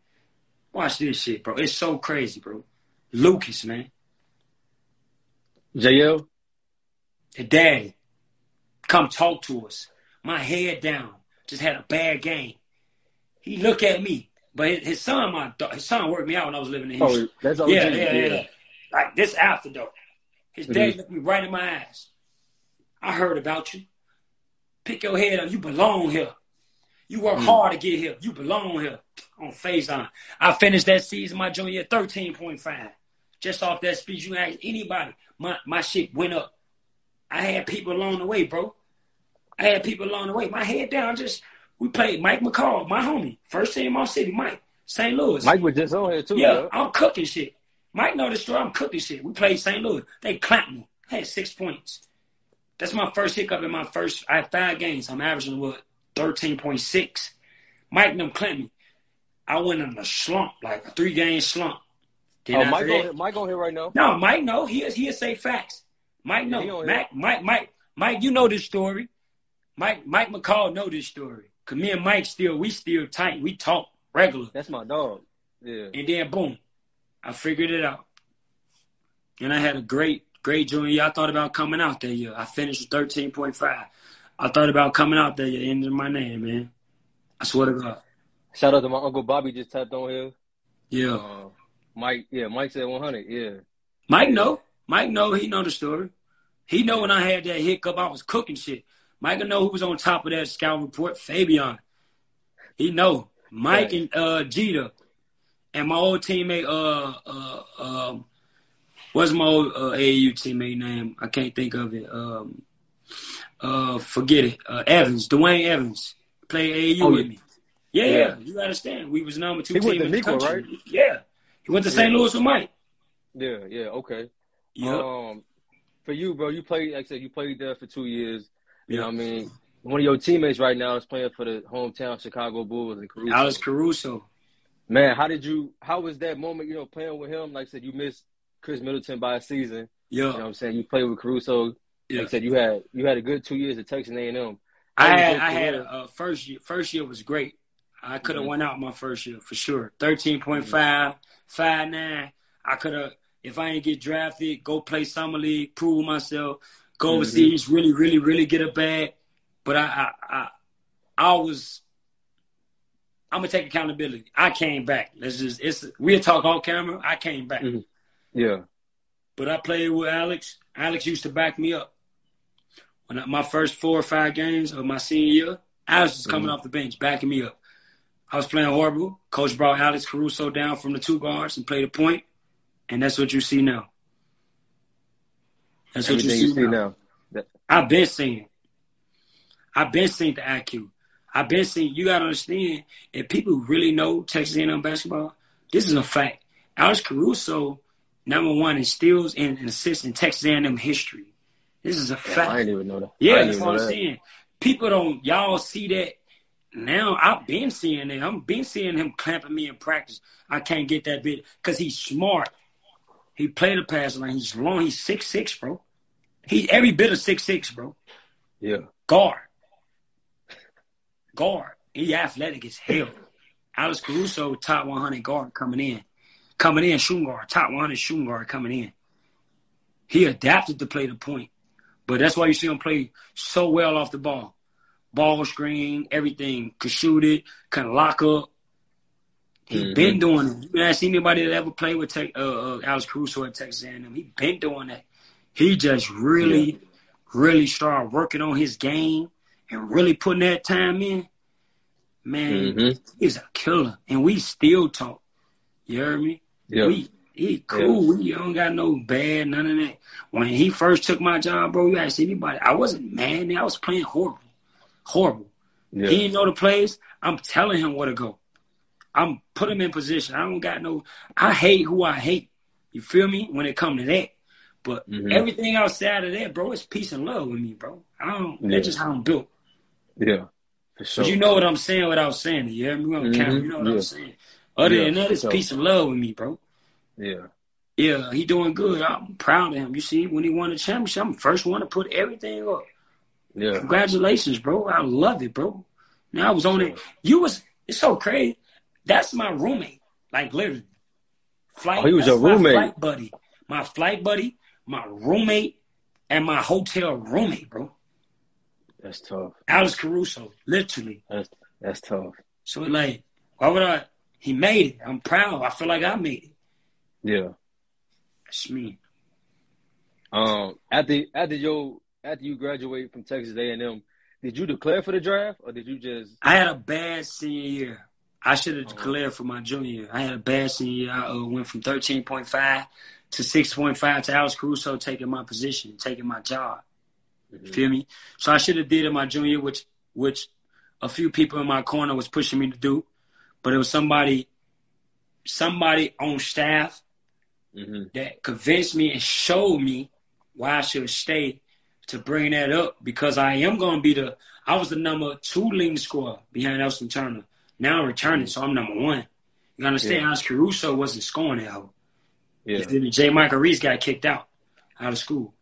Watch this shit, bro. It's so crazy, bro. Lucas, man. JL? The daddy. Come talk to us. My head down. Just had a bad game. He look at me. But his, son, my his son worked me out when I was living in oh, Houston. Oh, that's yeah, yeah, yeah, yeah. Like this after though. His mm-hmm. dad looked me right in my eyes. I heard about you. Pick your head up. You belong here. You work mm. hard to get here. You belong here on FaceTime. I finished that season, my junior year, 13.5. Just off that speech, you ask anybody, my, my shit went up. I had people along the way, bro. I had people along the way. My head down, just, we played Mike McCall, my homie. First team on city, Mike, St. Louis. Mike was just on here, too. Yeah, bro. I'm cooking shit. Mike know the story. I'm cooking shit. We played St. Louis. They clapped me. I had six points. That's my first hiccup in my first. I have five games. I'm averaging what thirteen point six. Mike them Clinton. I went in a slump, like a three game slump. Then oh, Mike, that, Mike on here right now. No, Mike know he is. He'll say facts. Mike know. Mike, Mike, Mike, Mike. You know this story. Mike, Mike McCall know this story. Cause me and Mike still, we still tight. We talk regular. That's my dog. Yeah. And then boom, I figured it out. And I had a great great junior year. I thought about coming out that year. I finished with 13.5. I thought about coming out that year, ending my name, man. I swear to God. Shout out to my uncle Bobby just tapped on here. Yeah. Uh, Mike, yeah, Mike said 100. Yeah. Mike know. Mike know. He know the story. He know when I had that hiccup, I was cooking shit. Mike know who was on top of that scout report. Fabyon. He know. Mike right. and uh, Jeter and my old teammate uh uh um What's my old uh, AAU teammate name? I can't think of it. Um, uh, forget it. Uh, Evans, Dwayne Evans, played AAU oh, with me. Yeah, Yeah. yeah. You understand? We was number two He team in the Nico, country. right? Yeah. He went to St. Yeah. Louis with Mike. Yeah, yeah, okay. Yep. Um, for you, bro, you played. Like I said, you played there for two years. You know, what I mean, one of your teammates right now is playing for the hometown Chicago Bulls and Caruso. Alex Caruso. Man, how did you? How was that moment? You know, playing with him. Like I said, you missed Khris Middleton by a season. Yeah. You know what I'm saying? You played with Caruso. Like Yeah. I said, you had you had a good two years at Texas A&M. I had I had a, a first year. First year was great. I could have Mhm. won out my first year for sure. Thirteen point five, five nine. I could have if I didn't get drafted, go play summer league, prove myself, go overseas, really, really, really get a bag. But I I I, I was I'm gonna take accountability. I came back. Let's just it's we'll talk on camera. I came back. Mhm. Yeah. But I played with Alex. Alex used to back me up. When I, my first four or five games of my senior year, Alex was coming Mhm. off the bench, backing me up. I was playing horrible. Coach brought Alex Caruso down from the two guards and played a point, and that's what you see now. That's what Everything you you see, see now. now. I've been seeing. I've been seeing the IQ. I've been seeing. You gotta understand, if people really know Texas A&M basketball, this is a fact. Alex Caruso, number one in steals and, assists in Texas A&M history. This is a Yeah, fact. I didn't even know that. Yeah, that's what I'm saying. People don't, y'all see that now. I've been seeing it. I'm been seeing him clamping me in practice. I can't get that bit because he's smart. He played the pass line. He's long. He's six six, bro. He every bit of six six, bro. Yeah. Guard, guard. He athletic as hell. Alex Caruso, top 100 guard coming in, coming in shooting guard, top 100 shooting guard coming in. He adapted to play the point. But that's why you see him play so well off the ball. Ball screen, everything. Could shoot it, can lock up. He Mhm. been doing it. You ask anybody that ever played with Te- uh, uh, Alex Caruso at Texas A&M, he been doing that. He just really, really started working on his game and really putting that time in. Man, Mhm. he's a killer, and we still talk. You heard me? Yeah. We he cool. We don't got no bad, none of that. When he first took my job, bro, you ask anybody. I wasn't mad. I was playing horrible, horrible. Yeah. He didn't know the plays. I'm telling him where to go. I'm put him in position. I don't got no. I hate who I hate. You feel me? When it come to that, but Mhm. everything outside of that, bro, it's peace and love with me, bro. I don't. Yeah. That's just how I'm built. Yeah. For sure. But you know what I'm saying without saying it. You me on Mhm. camera? You know what Yeah. I'm saying. Other Yeah, than that, it's sure. peace and love with me, bro. Yeah. Yeah, he doing good. I'm proud of him. You see, when he won the championship, I'm the first one to put everything up. Yeah. Congratulations, bro. I love it, bro. Now I was on it. You was it's so crazy. That's my roommate. Like literally. Flight, Oh, he was a roommate. Flight buddy. My flight buddy, my roommate, and my hotel roommate, bro. That's tough. Alex Caruso, literally. That's that's tough. So like, why would I? He made it. I'm proud. I feel like I made it. Yeah. That's me. Um. After after your after you graduate from Texas A and M, did you declare for the draft or did you just? I had a bad senior year. I should have Oh. declared for my junior year. I had a bad senior year. I uh, went from 13.5 to 6.5 to Alex Caruso taking my position, taking my job. You feel me? So I should have did it my junior year, which which a few people in my corner was pushing me to do, but it was somebody somebody on staff hmm that convinced me and showed me why I should stay to bring that up because I am going to be the I was the number two leading scorer behind Elston Turner. Now I'm returning, mm. so I'm number one. You understand? Yeah. Alex Caruso wasn't scoring that hoe. Yeah. You feel me? J'Mychal Reese got kicked out out of school.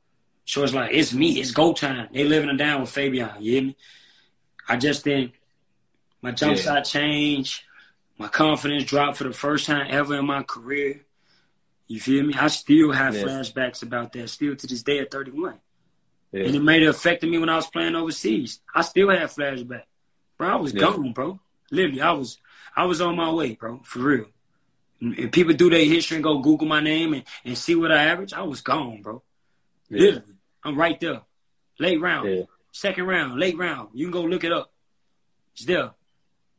So it's like, it's me. It's go time. They living it down with Fabyon. You hear me? I just didn't. My jump Yeah. shot changed. My confidence dropped for the first time ever in my career. You feel me? I still have Yeah. flashbacks about that, still to this day at 31. Yeah. And it made it affected me when I was playing overseas. I still have flashbacks. Bro, I was Yeah. gone, bro. Literally, I was I was on my way, bro, for real. And If people do their history and go Google my name and, and see what I average, I was gone, bro. Yeah. Literally. I'm right there. Late round. Yeah. Second round, late round. You can go look it up. It's there.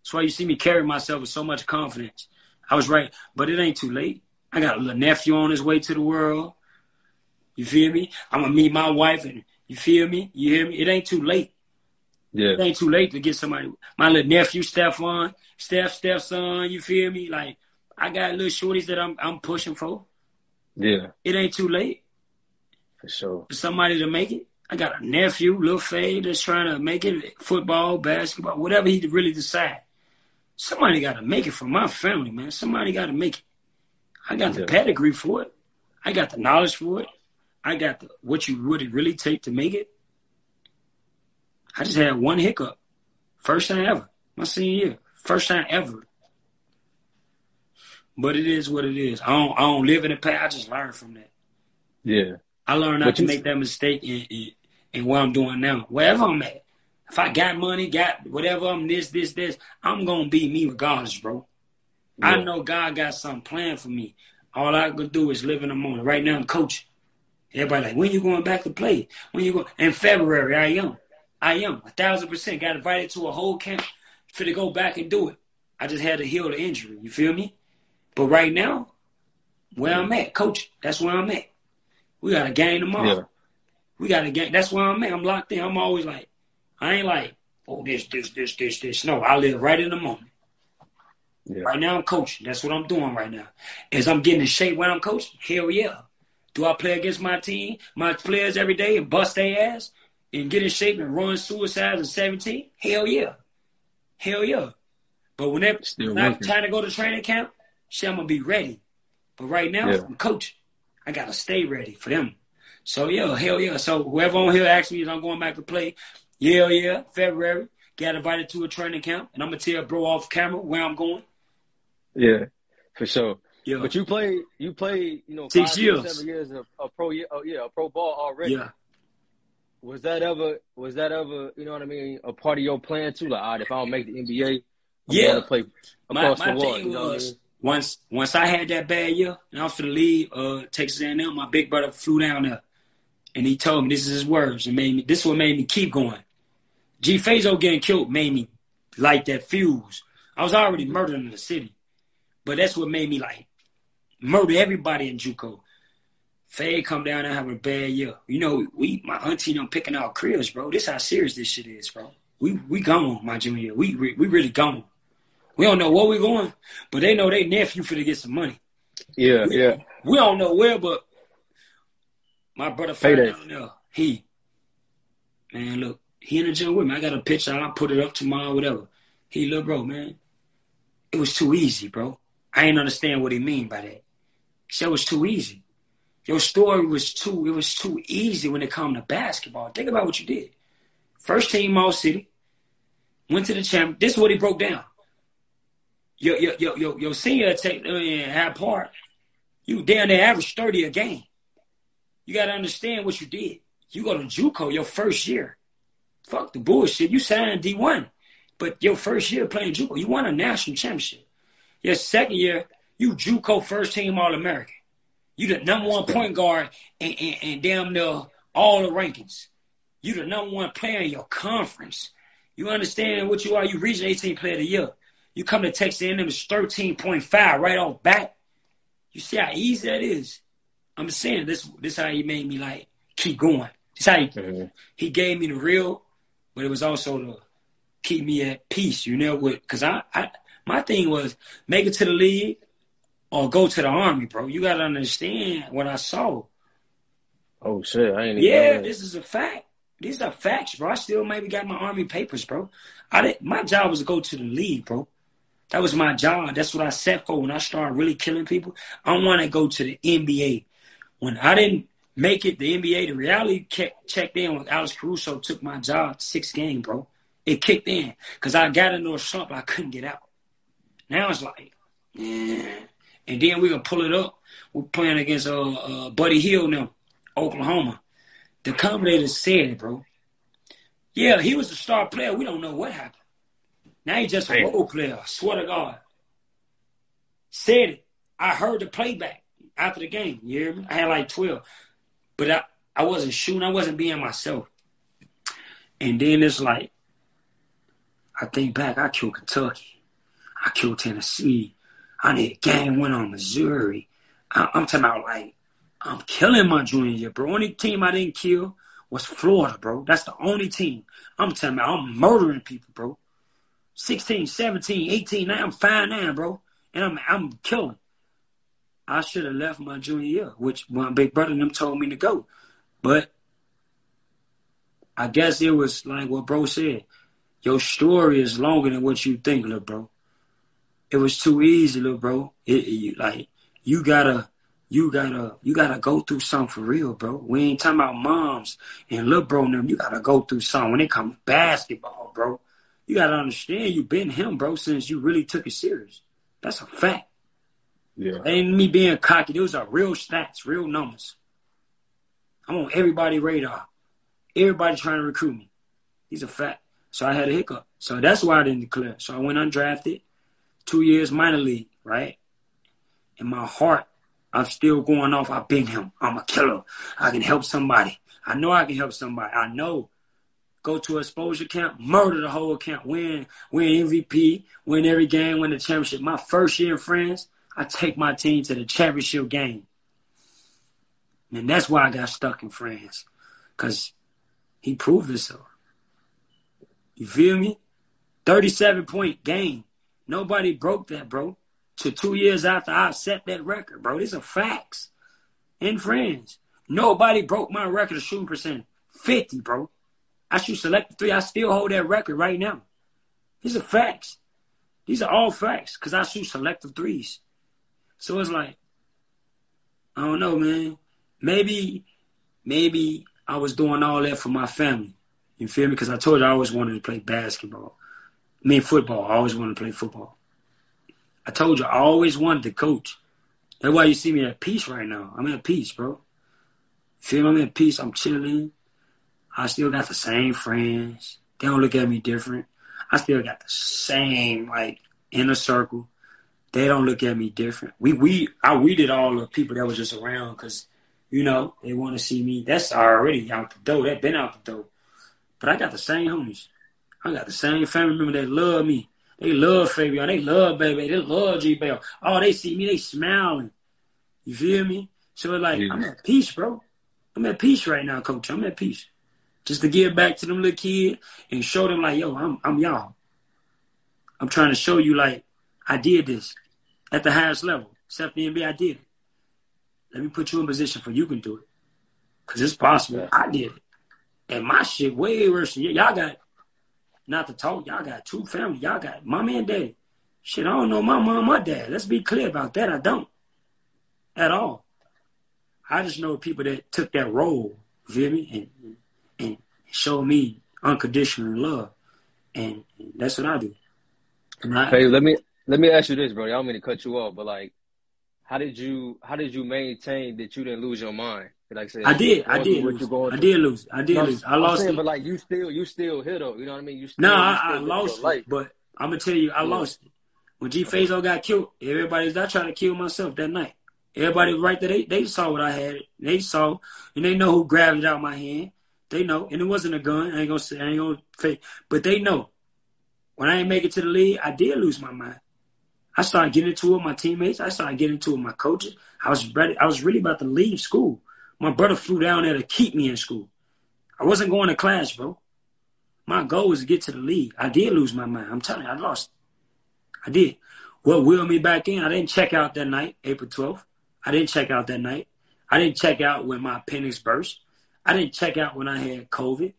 That's why you see me carry myself with so much confidence. I was right, but it ain't too late. I got a little nephew on his way to the world. You feel me? I'm gonna meet my wife, and you feel me? You hear me? It ain't too late. Yeah. It ain't too late to get somebody. My little nephew, Stephon, Steph, Steph's son. You feel me? Like I got little shorties that I'm I'm pushing for. Yeah. It ain't too late For sure. for somebody to make it. I got a nephew, Lil Fade, that's trying to make it football, basketball, whatever he really decide. Somebody got to make it for my family, man. Somebody got to make it. I got the pedigree for it. I got the knowledge for it. I got the what you would it really take to make it. I just had one hiccup. First time ever. My senior year. First time ever. But it is what it is. I don't I don't live in the past. I just learned from that. Yeah. I learned not But to make that mistake in, in, in what I'm doing now. Wherever I'm at. If I got money, got whatever I'm this, this, this, I'm gonna be me regardless, bro. I know God got something planned for me. All I could do is live in the moment. Right now I'm coaching. Everybody like, when you going back to play? When you go in February, I am. I am. A thousand percent. Got invited to a whole camp for to go back and do it. I just had to heal the injury. You feel me? But right now, where I'm at, coach, that's where I'm at. We got a game tomorrow. Yeah. We got a game. That's where I'm at. I'm locked in. I'm always like, I ain't like, oh, this, this, this, this, this. No, I live right in the moment. Yeah. Right now, I'm coaching. That's what I'm doing right now. As I'm getting in shape when I'm coaching, hell yeah. Do I play against my team, my players every day and bust their ass and get in shape and run suicides at 17? Hell yeah. Hell yeah. But when I'm trying to go to training camp, shit, I'm going to be ready. But right now, Yeah. I'm coaching. I got to stay ready for them. So yeah, hell yeah. So whoever on here asks me if I'm going back to play, yeah, yeah, February. Got invited to a training camp, and I'm gonna tell bro off camera where I'm going. Yeah. For sure. Yeah, But you play, you play, you know, Six years. seven years of, of pro, year, oh, yeah, a pro ball already. yeah. Was that ever, was that ever, you know what I mean, a part of your plan too? Like, all right, if I don't make the NBA, I'm Yeah. to play My, across my the world. You know I mean? once once I had that bad year and I was for the leave, uh, Texas A&M, my big brother flew down there, and he told me this is his words and made me. This is what made me keep going. G Fazo getting killed made me light that fuse. I was already murdering in the city, but that's what made me like murder everybody in JUCO. Fade come down and have a bad year. You know, we my auntie them picking out cribs, bro. This how serious this shit is, bro. We we gone my junior year. We we, we really gone. We don't know where we going, but they know they nephew for to get some money. Yeah, We, yeah. we don't know where, but my brother Payday. down there. He, man, look, he in the gym with me. I got a picture. I'll put it up tomorrow, whatever. He, look, bro, man, it was too easy, bro. I ain't understand what he mean by that. He said it was too easy. Your story was too, it was too easy when it come to basketball. Think about what you did. First team all city, went to the champ. This is what he broke down. Your your your your, your senior take uh, had part. You down there average thirty a game. You got to understand what you did. You go to JUCO your first year. Fuck the bullshit. You signed D one, but your first year playing JUCO, you won a national championship. Your second year, you JUCO first team All American. You the number one point guard and, and, and damn near all the rankings. You the number one player in your conference. You understand what you are? You region 18 player of the year. You come to Texas A&M it's 13.5 right off bat. You see how easy that is. I'm saying this. This how he made me like keep going. This how he, Mhm. he gave me the real, but it was also to keep me at peace. You know, what? because I, I my thing was make it to the league or go to the army, bro. You gotta understand what I saw. Oh shit, I ain't. Yeah, this is a fact. These are facts, bro. I still maybe got my army papers, bro. I didn't, my job was to go to the league, bro. That was my job. That's what I set for when I started really killing people. I want to go to the NBA. When I didn't make it, the NBA, the reality kept, checked in when Alex Caruso took my job six game, bro. It kicked in because I got into a slump I couldn't get out. Now it's like, yeah. And then we're gonna pull it up. We're playing against uh, uh Buddy Hield now, Oklahoma. The commentator said it, bro. Yeah, he was a star player. We don't know what happened. Now he's just a role player. I swear to God. Said it. I heard the playback after the game. You hear me? I had like 12. But I, I wasn't shooting. I wasn't being myself. And then it's like, I think back, I killed Kentucky. I killed Tennessee. I did game win on Missouri. I, I'm talking about like, I'm killing my junior year, bro. Only team I didn't kill was Florida, bro. That's the only team. I'm telling you, I'm murdering people, bro. 16, 17, 18, now I'm fine now, bro. And I'm I'm killing. I should have left my junior year, which my big brother and them told me to go. But I guess it was like what bro said. Your story is longer than what you think, little bro. It was too easy, little bro. It, it, like you gotta you gotta you gotta go through something for real, bro. We ain't talking about moms and little bro and them. You gotta go through something when it comes basketball, bro. You gotta understand you been him, bro, since you really took it serious. That's a fact. Yeah. ain't me being cocky. Those are real stats, real numbers. I'm on everybody radar. Everybody trying to recruit me. He's a fact. So I had a hiccup. So that's why I didn't declare. So I went undrafted. Two years minor league, right? In my heart, I'm still going off. I've been him. I'm a killer. I can help somebody. I know I can help somebody. I know. Go to exposure camp, murder the whole camp, win, win MVP, win every game, win the championship. My first year in France, I take my team to the championship game. And that's why I got stuck in France. Cause he proved himself. You feel me? 37 point game. Nobody broke that, bro to two years after I set that record, bro. These are facts. In France. Nobody broke my record of shooting percent. 50, bro. I shoot select three. I still hold that record right now. These are facts. These are all facts because I shoot selective threes. So it's like, I don't know, man. Maybe, maybe I was doing all that for my family. You feel me? Because I told you I always wanted to play basketball. I mean, football. I always wanted to play football. I told you, I always wanted to coach. That's why you see me at peace right now. I'm at peace, bro. Feel me? I'm at peace. I'm chilling. I still got the same friends. They don't look at me different. I still got the same like inner circle. They don't look at me different. We we I weeded all the people that was just around because you know they want to see me. That's already out the door. That been out the door. But I got the same homies. I got the same family member that love me. They love Fabyon. They love Baby. They love G Bell. Oh, they see me, they smiling. You feel me? So it's like, yeah. I'm at peace, bro. I'm at peace right now, coach. I'm at peace. Just to give back to them little kids and show them like, yo, I'm I'm y'all. I'm trying to show you like I did this at the highest level. Except the NBA, I did it. Let me put you in position for you can do it. Cause it's possible. I did it. And my shit way worse than y- y'all got not to talk, y'all got two families. Y'all got mommy and daddy. Shit, I don't know my mom or dad. Let's be clear about that. I don't. At all. I just know people that took that role, you feel me? And and showed me unconditional love. And, and that's what I do. I, hey, let me let me ask you this, bro. I don't mean to cut you off, but like how did you how did you maintain that you didn't lose your mind? Like I said, I did, I did, lose. I did lose, I did no, lose. I lost saying, it, but like you still, you still hit though. You know what I mean? You still, no, you I, I lost it, but I'm gonna tell you, I yeah. lost it. When G Fazo got killed, everybody's I tried to kill myself that night. Everybody right there, they, they saw what I had. They saw, and they know who grabbed it out of my hand. They know, and it wasn't a gun. I ain't gonna say, I ain't gonna fake, but they know. When I ain't make it to the league, I did lose my mind. I started getting into it with my teammates. I started getting into it with my coaches. I was ready. I was really about to leave school. My brother flew down there to keep me in school. I wasn't going to class, bro. My goal was to get to the league. I did lose my mind. I'm telling you, I lost. I did. What wheeled me back in? I didn't check out that night, April 12th. I didn't check out that night. I didn't check out when my appendix burst. I didn't check out when I had COVID.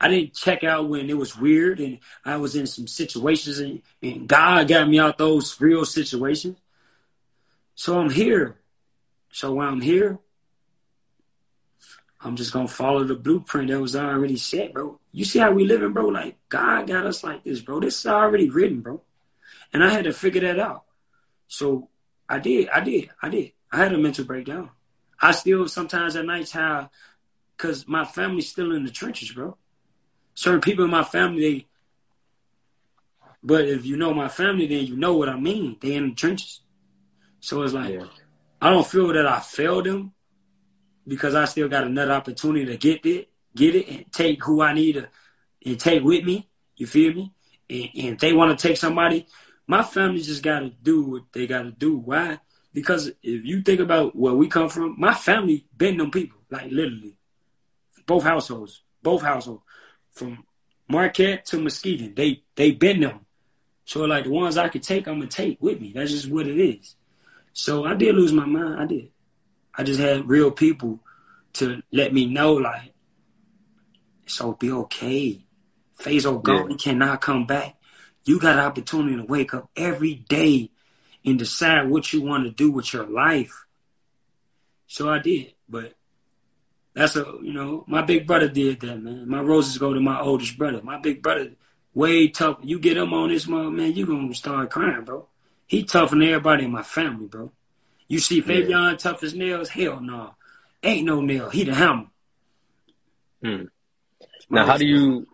I didn't check out when it was weird and I was in some situations and, and God got me out those real situations. So I'm here. So while I'm here, I'm just gonna follow the blueprint that was already set, bro. You see how we living, bro? Like God got us like this, bro. This is already written, bro. And I had to figure that out. So I did, I did, I did. I had a mental breakdown. I still sometimes at nights have, cause my family's still in the trenches, bro. Certain people in my family, they. But if you know my family, then you know what I mean. They in the trenches. So it's like, yeah. I don't feel that I failed them because I still got another opportunity to get it, get it, and take who I need to, and take with me. You feel me? And, and if they want to take somebody, my family just got to do what they got to do. Why? Because if you think about where we come from, my family been them people, like literally. both households, both households, from Marquette to Muskegon. They they been them. So like the ones I could take, I'm gonna take with me. That's just what it is. So I did lose my mind. I did. I just had real people to let me know like, so be okay. Fazo gone. Yeah. He cannot come back. You got an opportunity to wake up every day and decide what you want to do with your life. So I did, but that's a you know my big brother did that, man. My roses go to my oldest brother. My big brother, way tough. You get him on this mother, man, you gonna start crying, bro. He tougher than everybody in my family, bro. You see Fabyon yeah. tough as nails? Hell no, ain't no nail. He the hammer. Hmm. Now, how do you?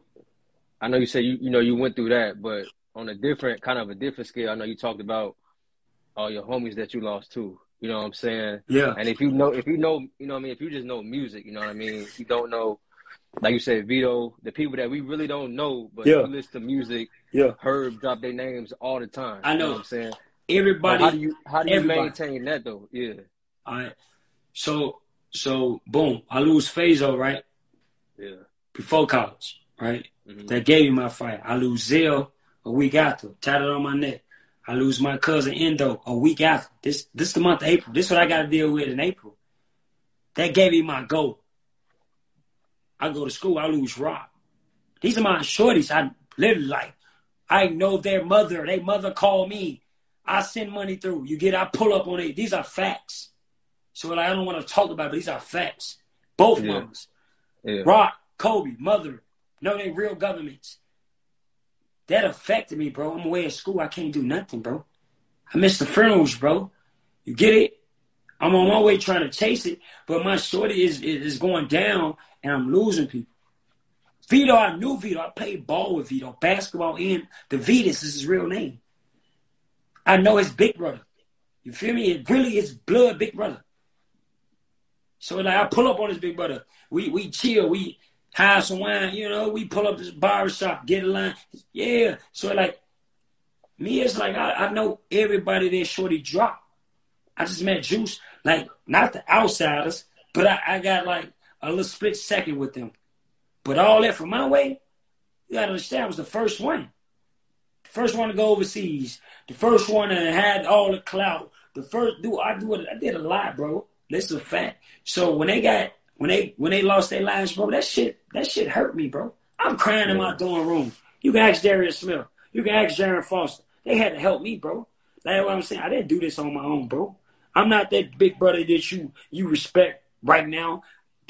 I know you said you you know you went through that, but on a different kind of a different scale. I know you talked about all your homies that you lost too. You know what I'm saying? Yeah. And if you know, if you know, you know what I mean? If you just know music, you know what I mean? If you don't know, like you said, Vito, the people that we really don't know, but yeah. listen to music, yeah. Herb drop their names all the time. I know. You know what I'm saying? Everybody. how do you, how do you maintain that though? Yeah. All right. So, so boom, I lose Fazo, right? Yeah. Before college, right? Mm-hmm. That gave me my fight. I lose Zell a week after, tatted on my neck. I lose my cousin Endo a week after. This this the month of April. This is what I got to deal with in April. That gave me my goal. I go to school, I lose Rock. These are my shorties. I literally like, I know their mother. Their mother called me. I send money through. You get, I pull up on it. These are facts. So like, I don't want to talk about it, but these are facts. Both yeah. mothers. Yeah. Rock, Kobe, mother. No, they real governments. That affected me, bro. I'm away at school. I can't do nothing, bro. I missed the funerals, bro. You get it? I'm on my way trying to chase it, but my shorty is, is going down and I'm losing people. Vito, I knew Vito. I played ball with Vito, basketball in the Vitas is his real name. I know his big brother. You feel me? It really is blood big brother. So like I pull up on his big brother. We we chill. We have some wine, you know, we pull up this barbershop, get a line. Yeah. So like me, it's like I, I know everybody there shorty drop. I just met Juice, like not the outsiders, but I, I got like a little split second with them. But all that from my way, you gotta understand, I was the first one. First one to go overseas. The first one that had all the clout. The first do I do it I did a lot, bro. This is a fact. So when they got when they when they lost their lives, bro, that shit that shit hurt me, bro. I'm crying in my dorm room. You can ask Darius Smith. You can ask Jaron Foster. They had to help me, bro. That's what I'm saying. I didn't do this on my own, bro. I'm not that big brother that you you respect right now.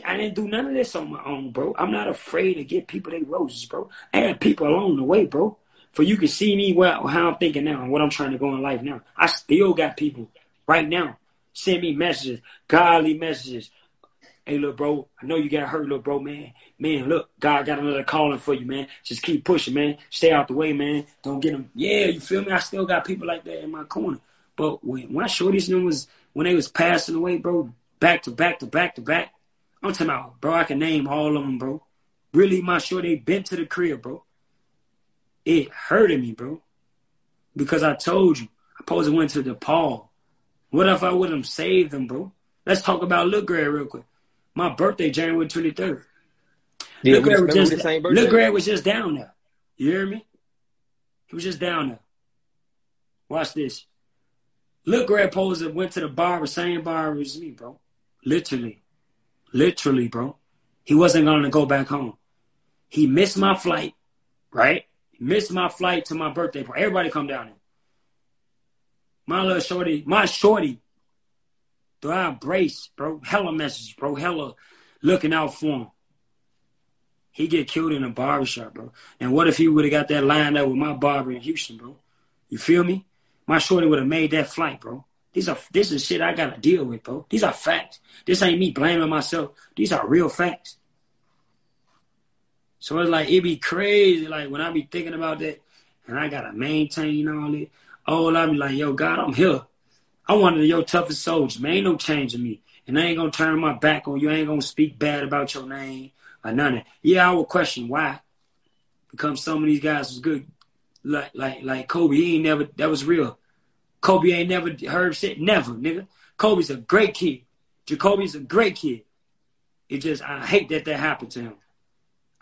I didn't do none of this on my own, bro. I'm not afraid to give people their roses, bro. I had people along the way, bro. For you can see me well how I'm thinking now and what I'm trying to go in life now. I still got people right now send me messages, godly messages, Hey, look, bro, I know you got hurt, little bro, man. Man, look, God got another calling for you, man. Just keep pushing, man. Stay out the way, man. Don't get them. Yeah, you feel me? I still got people like that in my corner. But when, when I showed these numbers, when they was passing away, bro, back to back to back to back, I'm talking about, bro, I can name all of them, bro. Really, my shorty been to the crib, bro. It hurted me, bro. Because I told you, I supposed to went to DePaul. What if I would have saved them, bro? Let's talk about Lil Greg real quick. My birthday, January 23rd. Yeah, Lil Greg was just, Lil Greg was just down there. You hear me? He was just down there. Watch this. Lil Greg Poser went to the bar, the same bar as me, bro. Literally. Literally, bro. He wasn't going to go back home. He missed my flight, right? Missed my flight to my birthday. party. Everybody come down here. My little shorty, my shorty do I embrace, bro? Hella messages, bro. Hella looking out for him. He get killed in a barbershop, bro. And what if he would have got that lined up with my barber in Houston, bro? You feel me? My shorty would have made that flight, bro. These are this is shit I gotta deal with, bro. These are facts. This ain't me blaming myself. These are real facts. So it's like it be crazy, like when I be thinking about that, and I gotta maintain all it. Oh, I be like, yo, God, I'm here. I'm one of your toughest soldiers, man. Ain't no changing me. And I ain't gonna turn my back on you. I ain't gonna speak bad about your name or none of that. Yeah, I will question why. Because some of these guys was good. Like like like Kobe, he ain't never that was real. Kobe ain't never heard shit. Never, nigga. Kobe's a great kid. Jacoby's a great kid. it just I hate that that happened to him.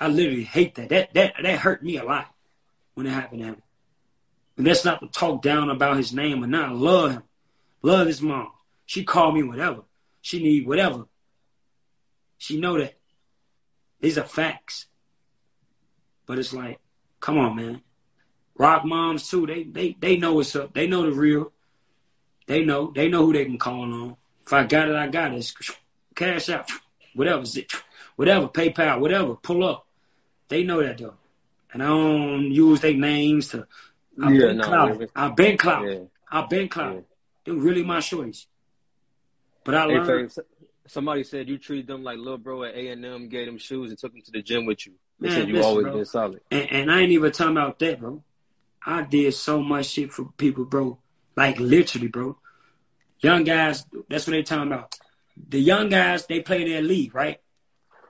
I literally hate that. That that that hurt me a lot when it happened to him. And that's not to talk down about his name or not. I love him. Love his mom. She called me whatever. She need whatever. She know that. These are facts. But it's like, come on, man. Rock moms too. They they they know what's up. They know the real. They know. They know who they can call on. If I got it, I got it. It's cash out. Whatever. Whatever. PayPal. Whatever. Pull up. They know that though. And I don't use their names to. I've Yeah, been no, clout. yeah. I've been clout. Yeah. I've been clout. Yeah. They're really my choice. But I Hey, learned. Faye, somebody said you treated them like little bro at A and M, gave them shoes, and took them to the gym with you. They Man, said you listen, always bro. been solid. And, and I ain't even talking about that, bro. I did so much shit for people, bro. Like literally, bro. Young guys, that's what they talking about. The young guys, they play their league, right?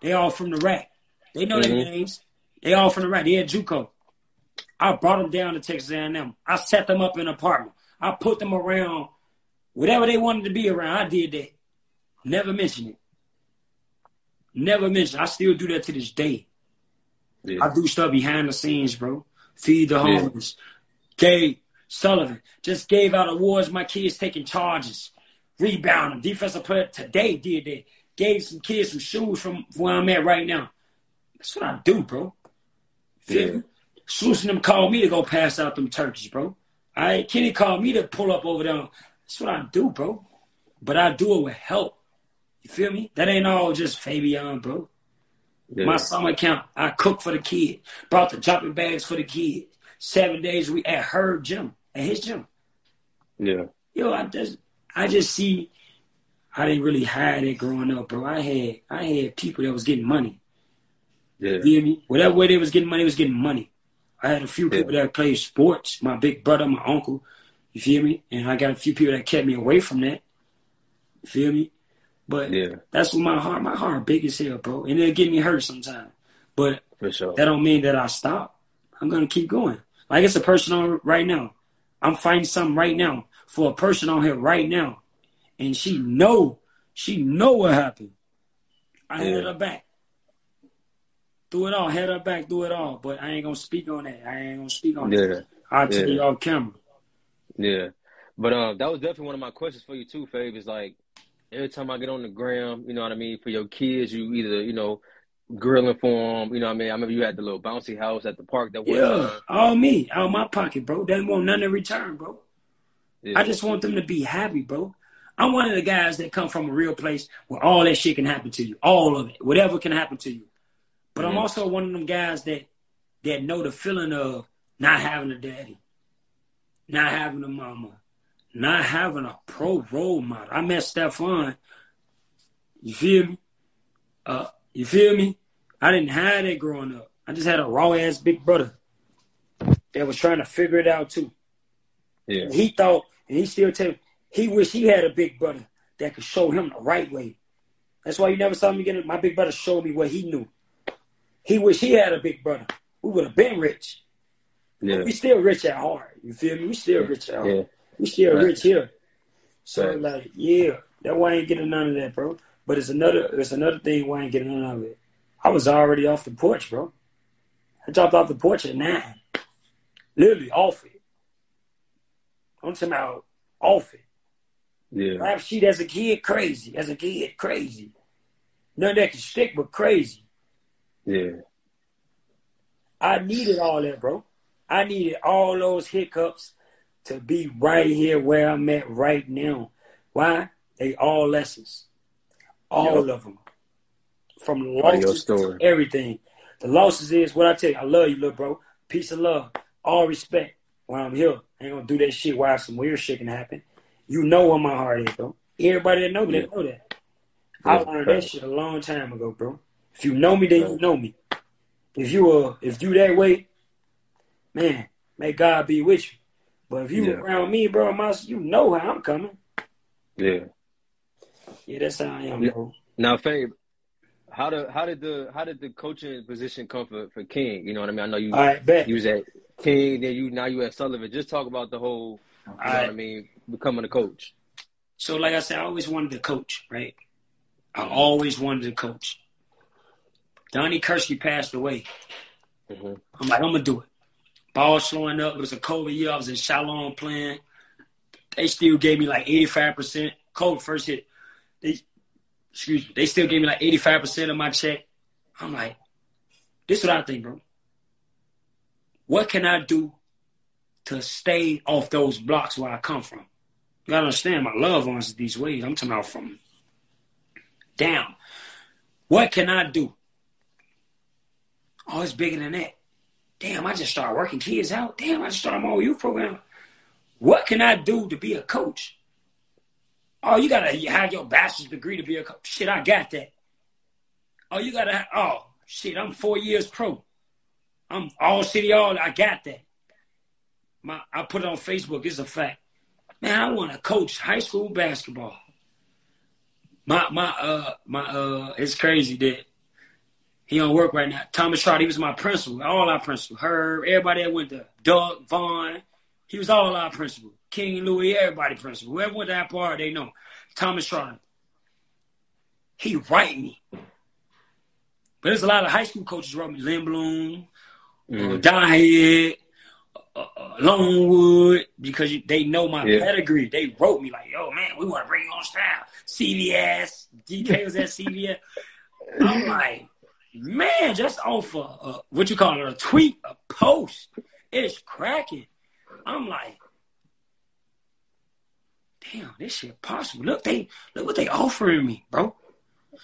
They all from the rack. They know their Mhm. names. They all from the right. They at JUCO. I brought them down to Texas A&M. I set them up in an apartment. I put them around whatever they wanted to be around. I did that. Never mention it. Never mention. I still do that to this day. Yeah. I do stuff behind the scenes, bro. Feed the Yeah. homeless. Gabe Sullivan just gave out awards. My kids taking charges, rebounding, defensive player today did that. Gave some kids some shoes from where I'm at right now. That's what I do, bro. Feel Yeah. me? Sluicing them called me to go pass out them turkeys, bro. I Kenny called me to pull up over there. That's what I do, bro. But I do it with help. You feel me? That ain't all just Fabyon, bro. Yeah. My summer camp, I cook for the kid, brought the jumping bags for the kid. Seven days we at her gym, at his gym. yeah. Yo, I just, I just see, I didn't really have it growing up, bro. I had, I had people that was getting money. Yeah. You feel me? Whatever way they was getting money, was getting money. I had a few Yeah. people that played sports. My big brother, my uncle. You feel me? And I got a few people that kept me away from that. You feel me? But Yeah. that's what my heart, my heart big as hell, bro. And it'll get me hurt sometimes. But sure. that don't mean that I stop. I'm gonna keep going. Like it's a person on right now. I'm fighting something right now for a person on here right now, and she know she know what happened. I Yeah. had her back. Do it all, head her back, do it all. But I ain't gonna speak on that. I ain't gonna speak on Yeah. that. I'll tell you off camera. Yeah. But um, that was definitely one of my questions for you too, Fave. Is like every time I get on the gram, you know what I mean, for your kids, you either you know grilling for them, you know what I mean. I remember you had the little bouncy house at the park that was. Yeah, all me, out of my pocket, bro. They want none in return, bro. yeah. I just want them to be happy, bro. I'm one of the guys that come from a real place where all that shit can happen to you, all of it, whatever can happen to you. But I'm Mhm. also one of them guys that that know the feeling of not having a daddy, not having a mama, not having a pro role model. I met Stefan. You feel me? Uh, you feel me? I didn't have that growing up. I just had a raw ass big brother that was trying to figure it out too. yeah. He thought, and he still tell he wish he had a big brother that could show him the right way. That's why you never saw me get it. My big brother showed me what he knew. He wish he had a big brother. We would have been rich. Yeah. We still rich at heart. You feel me? We still rich at heart. Yeah. We still Right. rich here. So Right. like, yeah, that why I ain't getting none of that, bro. But it's another it's another thing why I ain't getting none of it. I was already off the porch, bro. I dropped off the porch at nine. Literally off it. I'm talking about off it. Yeah. Rap sheet as a kid, crazy. As a kid, crazy. None that can stick, but crazy. Yeah. I needed all that, bro. I needed all those hiccups to be right here where I'm at right now. Why? They all lessons. All of them. From losses story. to everything. The losses is what I tell you. I love you, little bro. Peace and love. All respect. when I'm here, I ain't gonna do that shit while some weird shit can happen. You know where my heart is, bro. Everybody that know me, they know that. I Yeah, learned right. that shit a long time ago, bro. If you know me, then you know me. If you uh, if you that way, man, may God be with you. But if you Yeah. around me, bro, my, you know how I'm coming. Yeah. Yeah, that's how I am, bro. Now, Fabe, how did how did the how did the coaching position come for, for King? You know what I mean? I know you right, you was at King, then you now you at Sullivan. Just talk about the whole you know what I mean, becoming a coach. So, like I said, I always wanted to coach, right? I always wanted to coach. Donnie Kirksey passed away. Mhm. I'm like, I'm gonna do it. Ball slowing up. It was a COVID year. I was in Shalom playing. They still gave me like 85%. COVID first hit. They, excuse me. They still gave me like 85% of my check. I'm like, this is what I think, bro. What can I do to stay off those blocks where I come from? You gotta understand, my love ones these ways. I'm talking about from down. What can I do? Oh, it's bigger than that. Damn, I just started working kids out. Damn, I just started my youth program. What can I do to be a coach? Oh, you gotta have your bachelor's degree to be a coach. Shit, I got that. Oh, you gotta. Have, oh, shit, I'm four years pro. I'm all city all. I got that. My, I put it on Facebook. It's a fact. Man, I want to coach high school basketball. My my uh my uh, it's crazy that he don't work right now. Thomas Trout, he was my principal, all our principal. Herb, everybody that went to Doug Vaughn, he was all our principal. King Louis, everybody principal. Whoever went to that part, they know. Thomas Trout. He write me. But there's a lot of high school coaches wrote me. Lindblom. Donhead, uh, uh, Longwood, because they know my Yeah. pedigree. They wrote me like, yo, man, we want to bring you on staff. CVS, DK was at CVS. I'm like, man, just off a, a what you call it, a tweet, a post. It's cracking. I'm like, damn, this shit possible. Look, they look what they offering me, bro.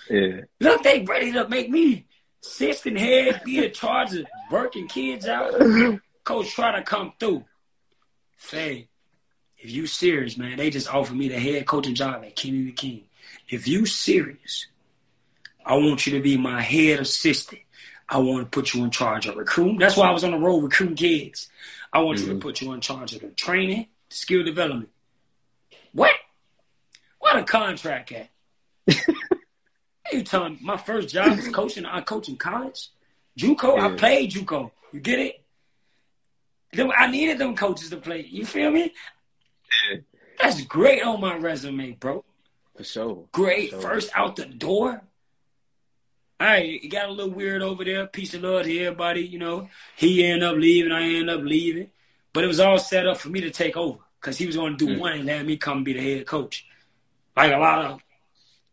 Yeah. Look, they ready to make me assistant head, be in charge of working kids out. Coach try to come through. Say, if you serious, man, they just offered me the head coaching job at Kenny the King. If you serious, I want you to be my head assistant. I want to put you in charge of recruiting. That's why I was on the road recruiting kids. I want you to Mhm. put you in charge of the training, skill development. What? What a contract at? (laughs) you telling me my first job is coaching? I coach in college. JUCO. I played JUCO. You get it? Them- I needed them coaches to play. You feel me? Yeah. That's great on my resume, bro. For sure. Great. Sure. First out the door. All right, it got a little weird over there. Peace of love to everybody. You know, he ended up leaving. I ended up leaving. But it was all set up for me to take over because he was going to do Mm. one and let me come be the head coach. Like a lot of.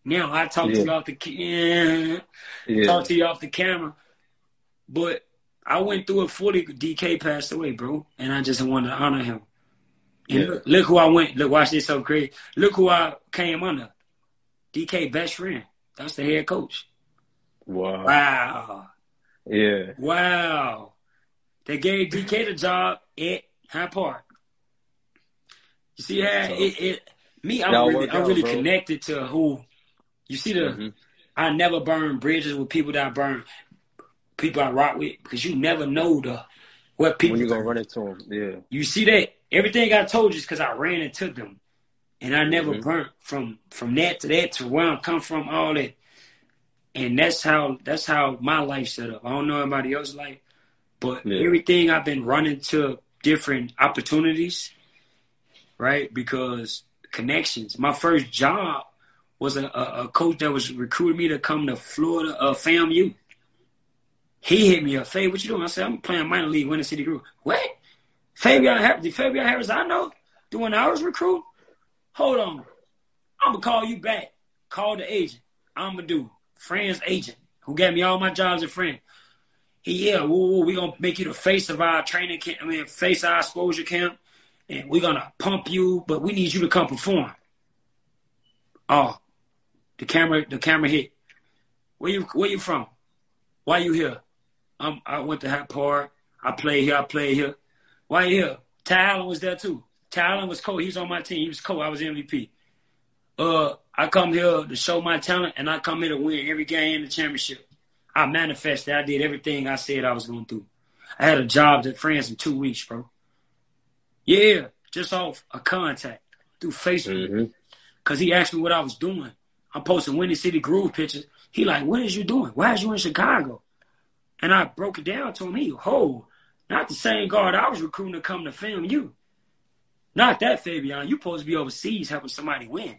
Now I talk to you off the yeah, Yeah. talk to you off the camera, but I went through it fully. DK passed away, bro, and I just wanted to honor him. And Yeah. look, look who I went. Look, watch this so great. Look who I came under. DK best friend. That's the head coach. Wow. Wow. Yeah. Wow. They gave DK the job at Hyde Park. You see how it, it me, I'm Y'all really I'm out, really bro. connected to who you see the Mhm. I never burn bridges with people that I burn people I rock with because you never know the what people When you gonna run into him? Yeah. You see that everything I told you is because I ran into them, and I never Mhm. burnt from from that to that to where I'm come from, all that. And that's how that's how my life set up. I don't know anybody else's life, but Yeah. everything I've been running to different opportunities, right? Because connections. My first job was a, a, a coach that was recruiting me to come to Florida, uh, FAMU. He hit me up, Faye, what you doing? I said, I'm playing minor league, Windy City Groove. What? Fabyon Harris, the Fabyon Harris I know doing hours recruit? Hold on. I'm gonna call you back. Call the agent. I'm gonna do friend's agent who gave me all my jobs at France. He yeah, woo, woo, we gonna make you the face of our training camp. I mean, face our exposure camp, and we're gonna pump you, but we need you to come perform. Oh, the camera, the camera hit. Where you where you from? Why you here? Um, I went to Hyde Park. I played here. I played here. Why you here? Ty Allen was there too. Ty Allen was coach. He was on my team. He was coach. I was MVP. Uh, I come here to show my talent, and I come here to win every game in the championship. I manifested. I did everything I said I was going to do. I had a job at France in two weeks, bro. Yeah, just off a contact through Facebook. Mhm. Cause he asked me what I was doing. I'm posting Windy City Groove pictures. He like, what is you doing? Why is you in Chicago? And I broke it down to him. He, ho, not the same guard I was recruiting to come to film you. Not that, Fabyon. You supposed to be overseas helping somebody win.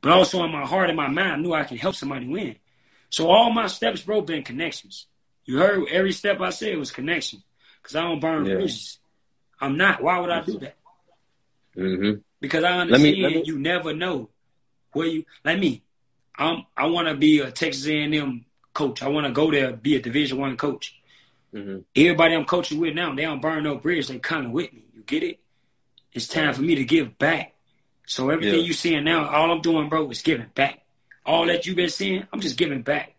But also in my heart and my mind, I knew I could help somebody win. So all my steps, bro, been connections. You heard every step I said was connection. Cause I don't burn Yeah. bridges. I'm not. Why would I do that? Mm-hmm. Because I Let understand me- let me- you never know where you like me. I'm I want to be a Texas A&M coach. I want to go there be a Division One coach. Mm-hmm. Everybody I'm coaching with now, they don't burn no bridge. They kind of with me. You get it? It's time for me to give back. So everything Yeah. you seeing now, all I'm doing, bro, is giving back. All that you've been seeing, I'm just giving back.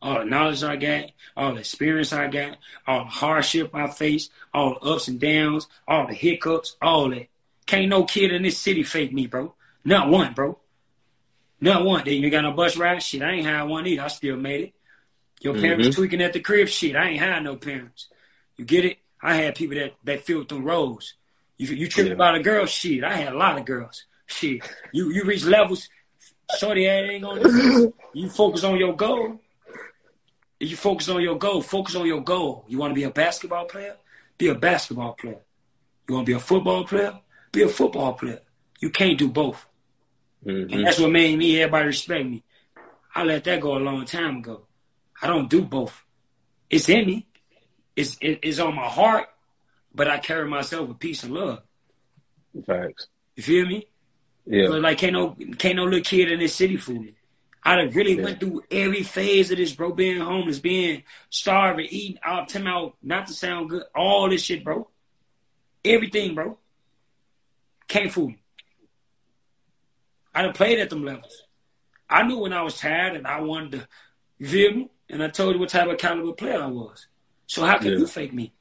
All the knowledge I got, all the experience I got, all the hardship I faced, all the ups and downs, all the hiccups, all that. Can't no kid in this city fake me, bro. Not one, bro. Not one. They ain't got no bus ride. Shit, I ain't had one either. I still made it. Your parents Mhm. tweaking at the crib. Shit, I ain't had no parents. You get it? I had people that that filled through roads. You you tripping Yeah. about a girl? Shit, I had a lot of girls. Shit, you you reach levels. Shorty ain't gonna. You focus on your goal. You focus on your goal. Focus on your goal. You want to be a basketball player? Be a basketball player. You want to be a football player? Be a football player. You can't do both. Mm-hmm. And that's what made me everybody respect me. I let that go a long time ago. I don't do both. It's in me. It's it, it's on my heart, but I carry myself with peace and love. Facts. You feel me? Yeah. But like can't no can't no little kid in this city fool me. I done really Yeah. went through every phase of this, bro. Being homeless, being starving, eating out, time out, not to sound good, all this shit, bro. Everything, bro. Can't fool me. I done played at them levels. I knew when I was tired and I wanted to, you feel me? And I told you what type of caliber player I was. So how can Yeah. you fake me?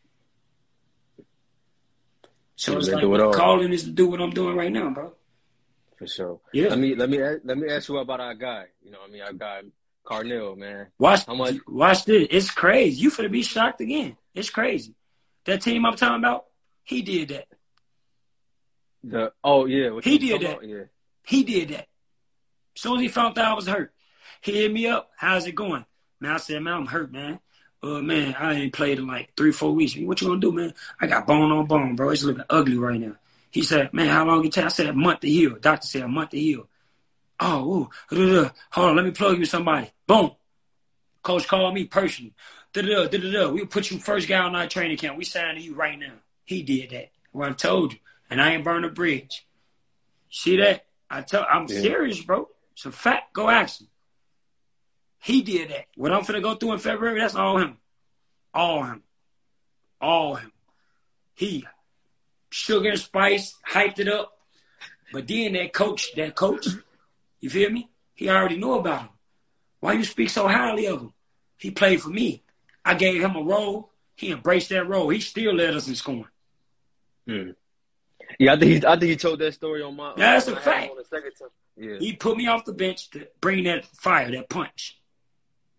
So Yeah, it's like it all. calling is to do what I'm doing right now, bro. For sure. Yeah. Let me let me let me ask you about our guy. You know, what I mean, our guy Carnell, man. Watch, How much- watch this. It's crazy. You finna be shocked again. It's crazy. That team I'm talking about, he did that. The oh yeah, He did that. about? Yeah. He did that. As soon as he found out I was hurt, he hit me up. How's it going? Man, I said, man, I'm hurt, man. Uh, man, I ain't played in like three, four weeks. What you gonna do, man? I got bone on bone, bro. It's looking ugly right now. He said, man, how long it take? I said, a month to heal. Doctor said a month to heal. Oh, ooh, hold on, let me plug you with somebody. Boom. Coach called me personally. We'll put you first guy on our training camp. We signed you right now. He did that. Well, I told you. And I ain't burned a bridge. See that? I tell I'm Yeah. serious, bro. It's a fact. Go ask him. He did that. What I'm finna go through in February, that's all him. All him. All him. He sugar and spice, hyped it up. But then that coach, that coach, you feel me? He already knew about him. Why you speak so highly of him? He played for me. I gave him a role. He embraced that role. He still led us in scoring. Mm. Yeah, I think he, I think he told that story on my. Yeah, that's a when I had him fact. on the second time. Yeah. He put me off the bench to bring that fire, that punch.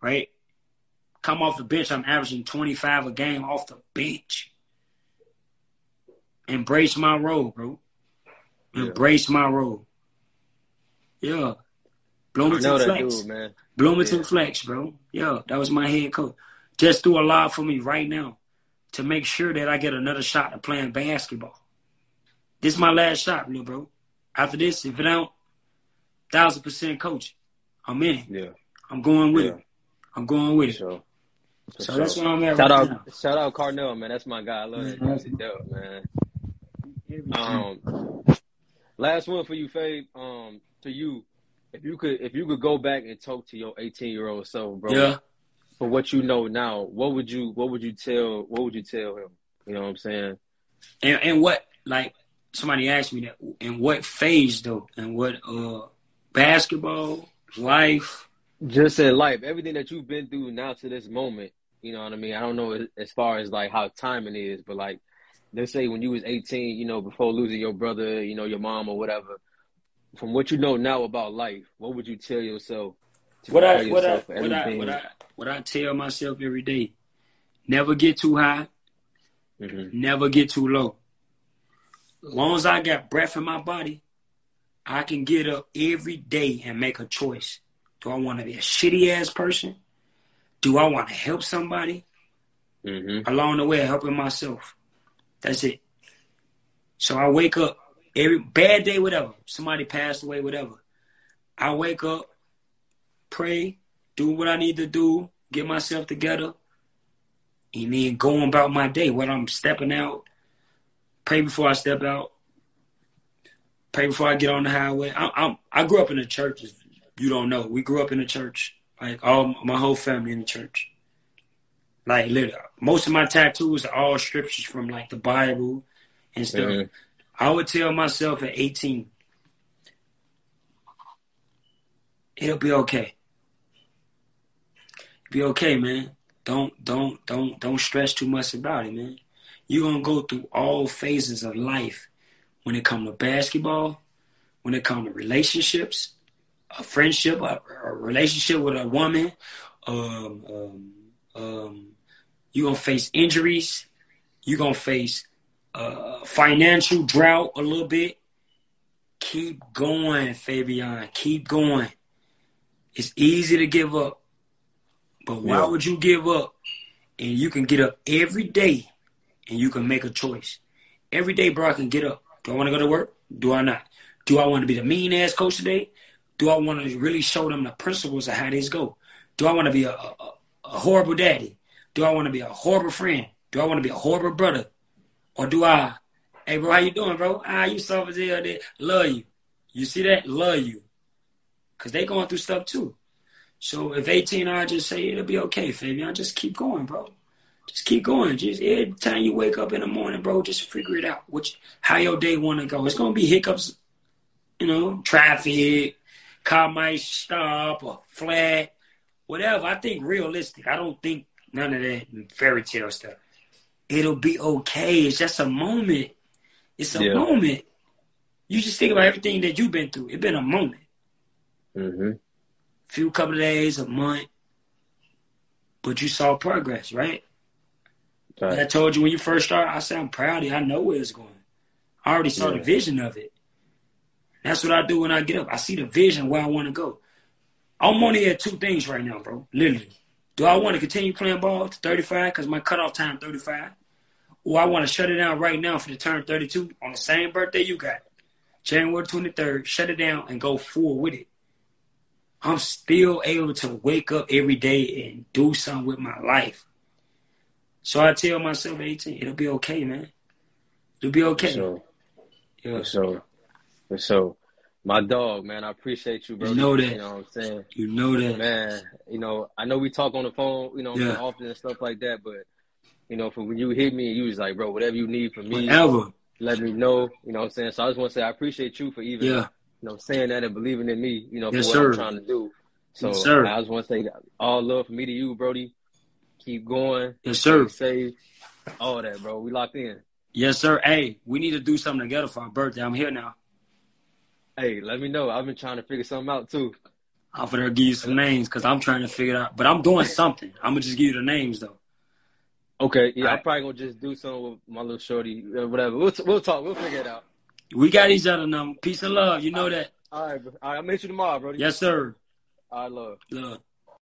Right? Come off the bench, I'm averaging 25 a game off the bench. Embrace my role, bro. Yeah. Embrace my role. Yeah. Bloomington Flex. dude, man. Bloomington Yeah. Flex, bro. Yeah, that was my head coach. Just do a lot for me right now to make sure that I get another shot at playing basketball. This is my last shot, little bro. After this, if it don't, thousand percent coach. I'm in it. Yeah. I'm going with Yeah. it. I'm going with it. sure. For So sure. that's where I'm at Shout right out, now. shout out Carnell, man. That's my guy. I love that juicy dope, man. Um, last one for you, Fave. Um, to you, if you could, if you could go back and talk to your 18 year old self, bro, yeah. for what you know now, what would you, what would you tell, what would you tell him? You know what I'm saying? And and what like somebody asked me that in what phase though? And what uh basketball, life, Just in life, everything that you've been through now to this moment, you know what I mean? I don't know as- as far as like how timing is, but like, let's say when you was 18, you know, before losing your brother, you know, your mom or whatever, from what you know now about life, what would you tell yourself what I what I what I what I what I tell myself every day. Never get too high, Mhm. never get too low. As long as I got breath in my body, I can get up every day and make a choice. Do I want to be a shitty ass person? Do I want to help somebody? Mhm. Along the way, helping myself. That's it. So I wake up every bad day, whatever. Somebody passed away, whatever. I wake up, pray, do what I need to do, get myself together, and then go about my day. When I'm stepping out, pray before I step out, pray before I get on the highway. I, I'm, I grew up in the church. You don't know, we grew up in the church. Like all my whole family in the church. Like literally, most of my tattoos are all scriptures from like the Bible and stuff. Mhm. I would tell myself at 18, it'll be okay. It'll be okay, man. Don't don't don't don't stress too much about it, man. You're gonna go through all phases of life when it comes to basketball, when it comes to relationships, a friendship, a, a relationship with a woman, um, um, um, you're gonna face injuries, you're gonna face uh, financial drought a little bit. Keep going, Fabyon. Keep going. It's easy to give up, but why Yeah. would you give up? And you can get up every day, and you can make a choice. Every day, bro, I can get up. Do I want to go to work? Do I not? Do I want to be the mean ass coach today? Do I want to really show them the principles of how this go? Do I want to be a, a, a horrible daddy? Do I want to be a horrible friend? Do I want to be a horrible brother? Or do I, hey bro, how you doing, bro? Ah, you as hell. There. Love you. You see that? Love you. Cause they going through stuff too. So if 18, I just say it'll be okay, Fabyon. Just keep going, bro. Just keep going. Just every time you wake up in the morning, bro, just figure it out. Which how your day want to go. It's gonna be hiccups, you know, traffic, car might stop or flat, whatever. I think realistic. I don't think none of that fairy tale stuff. It'll be okay. It's just a moment. It's a Yeah. moment. You just think about everything that you've been through. It's been a moment. hmm Few couple of days, a month. But you saw progress, right? Like I told you when you first started, I said I'm proud of you. I know where it's going. I already saw the vision of it. That's what I do when I get up. I see the vision where I want to go. I'm only at two things right now, bro. Literally. Do I want to continue playing ball to 35 because my cutoff time 35? Or I want to shut it down right now for the turn 32 on the same birthday you got, January 23rd, shut it down and go full with it. I'm still able to wake up every day and do something with my life. So I tell myself, 18, it'll be okay, man. It'll be okay. So, yeah. for sure. For. My dog, man, I appreciate you, bro. You know that. You know what I'm saying? You know that. Man, you know, I know we talk on the phone, you know, Yeah. often and stuff like that, but you know, for when you hit me, and you was like, bro, whatever you need from me, Whatever. let me know. You know what I'm saying? So I just want to say I appreciate you for even, Yeah. you know, saying that and believing in me, you know, for Yes, what sir. I'm trying to do. So Yes, sir. I just want to say all love from me to you, Brody. Keep going. Yes, sir. Safe. All that, bro. We locked in. Yes, sir. Hey, we need to do something together for our birthday. I'm here now. Hey, let me know. I've been trying to figure something out too. I'm gonna give you some names because I'm trying to figure it out. But I'm doing something. I'm gonna just give you the names though. Okay, yeah, I'm probably gonna just do something with my little shorty, uh, whatever. We'll we'll talk. We'll figure it out. We got each other now. Peace and love. You know that. All right, bro. all right. I'll meet you tomorrow, Brody. Yes, sir. All right, love. Love.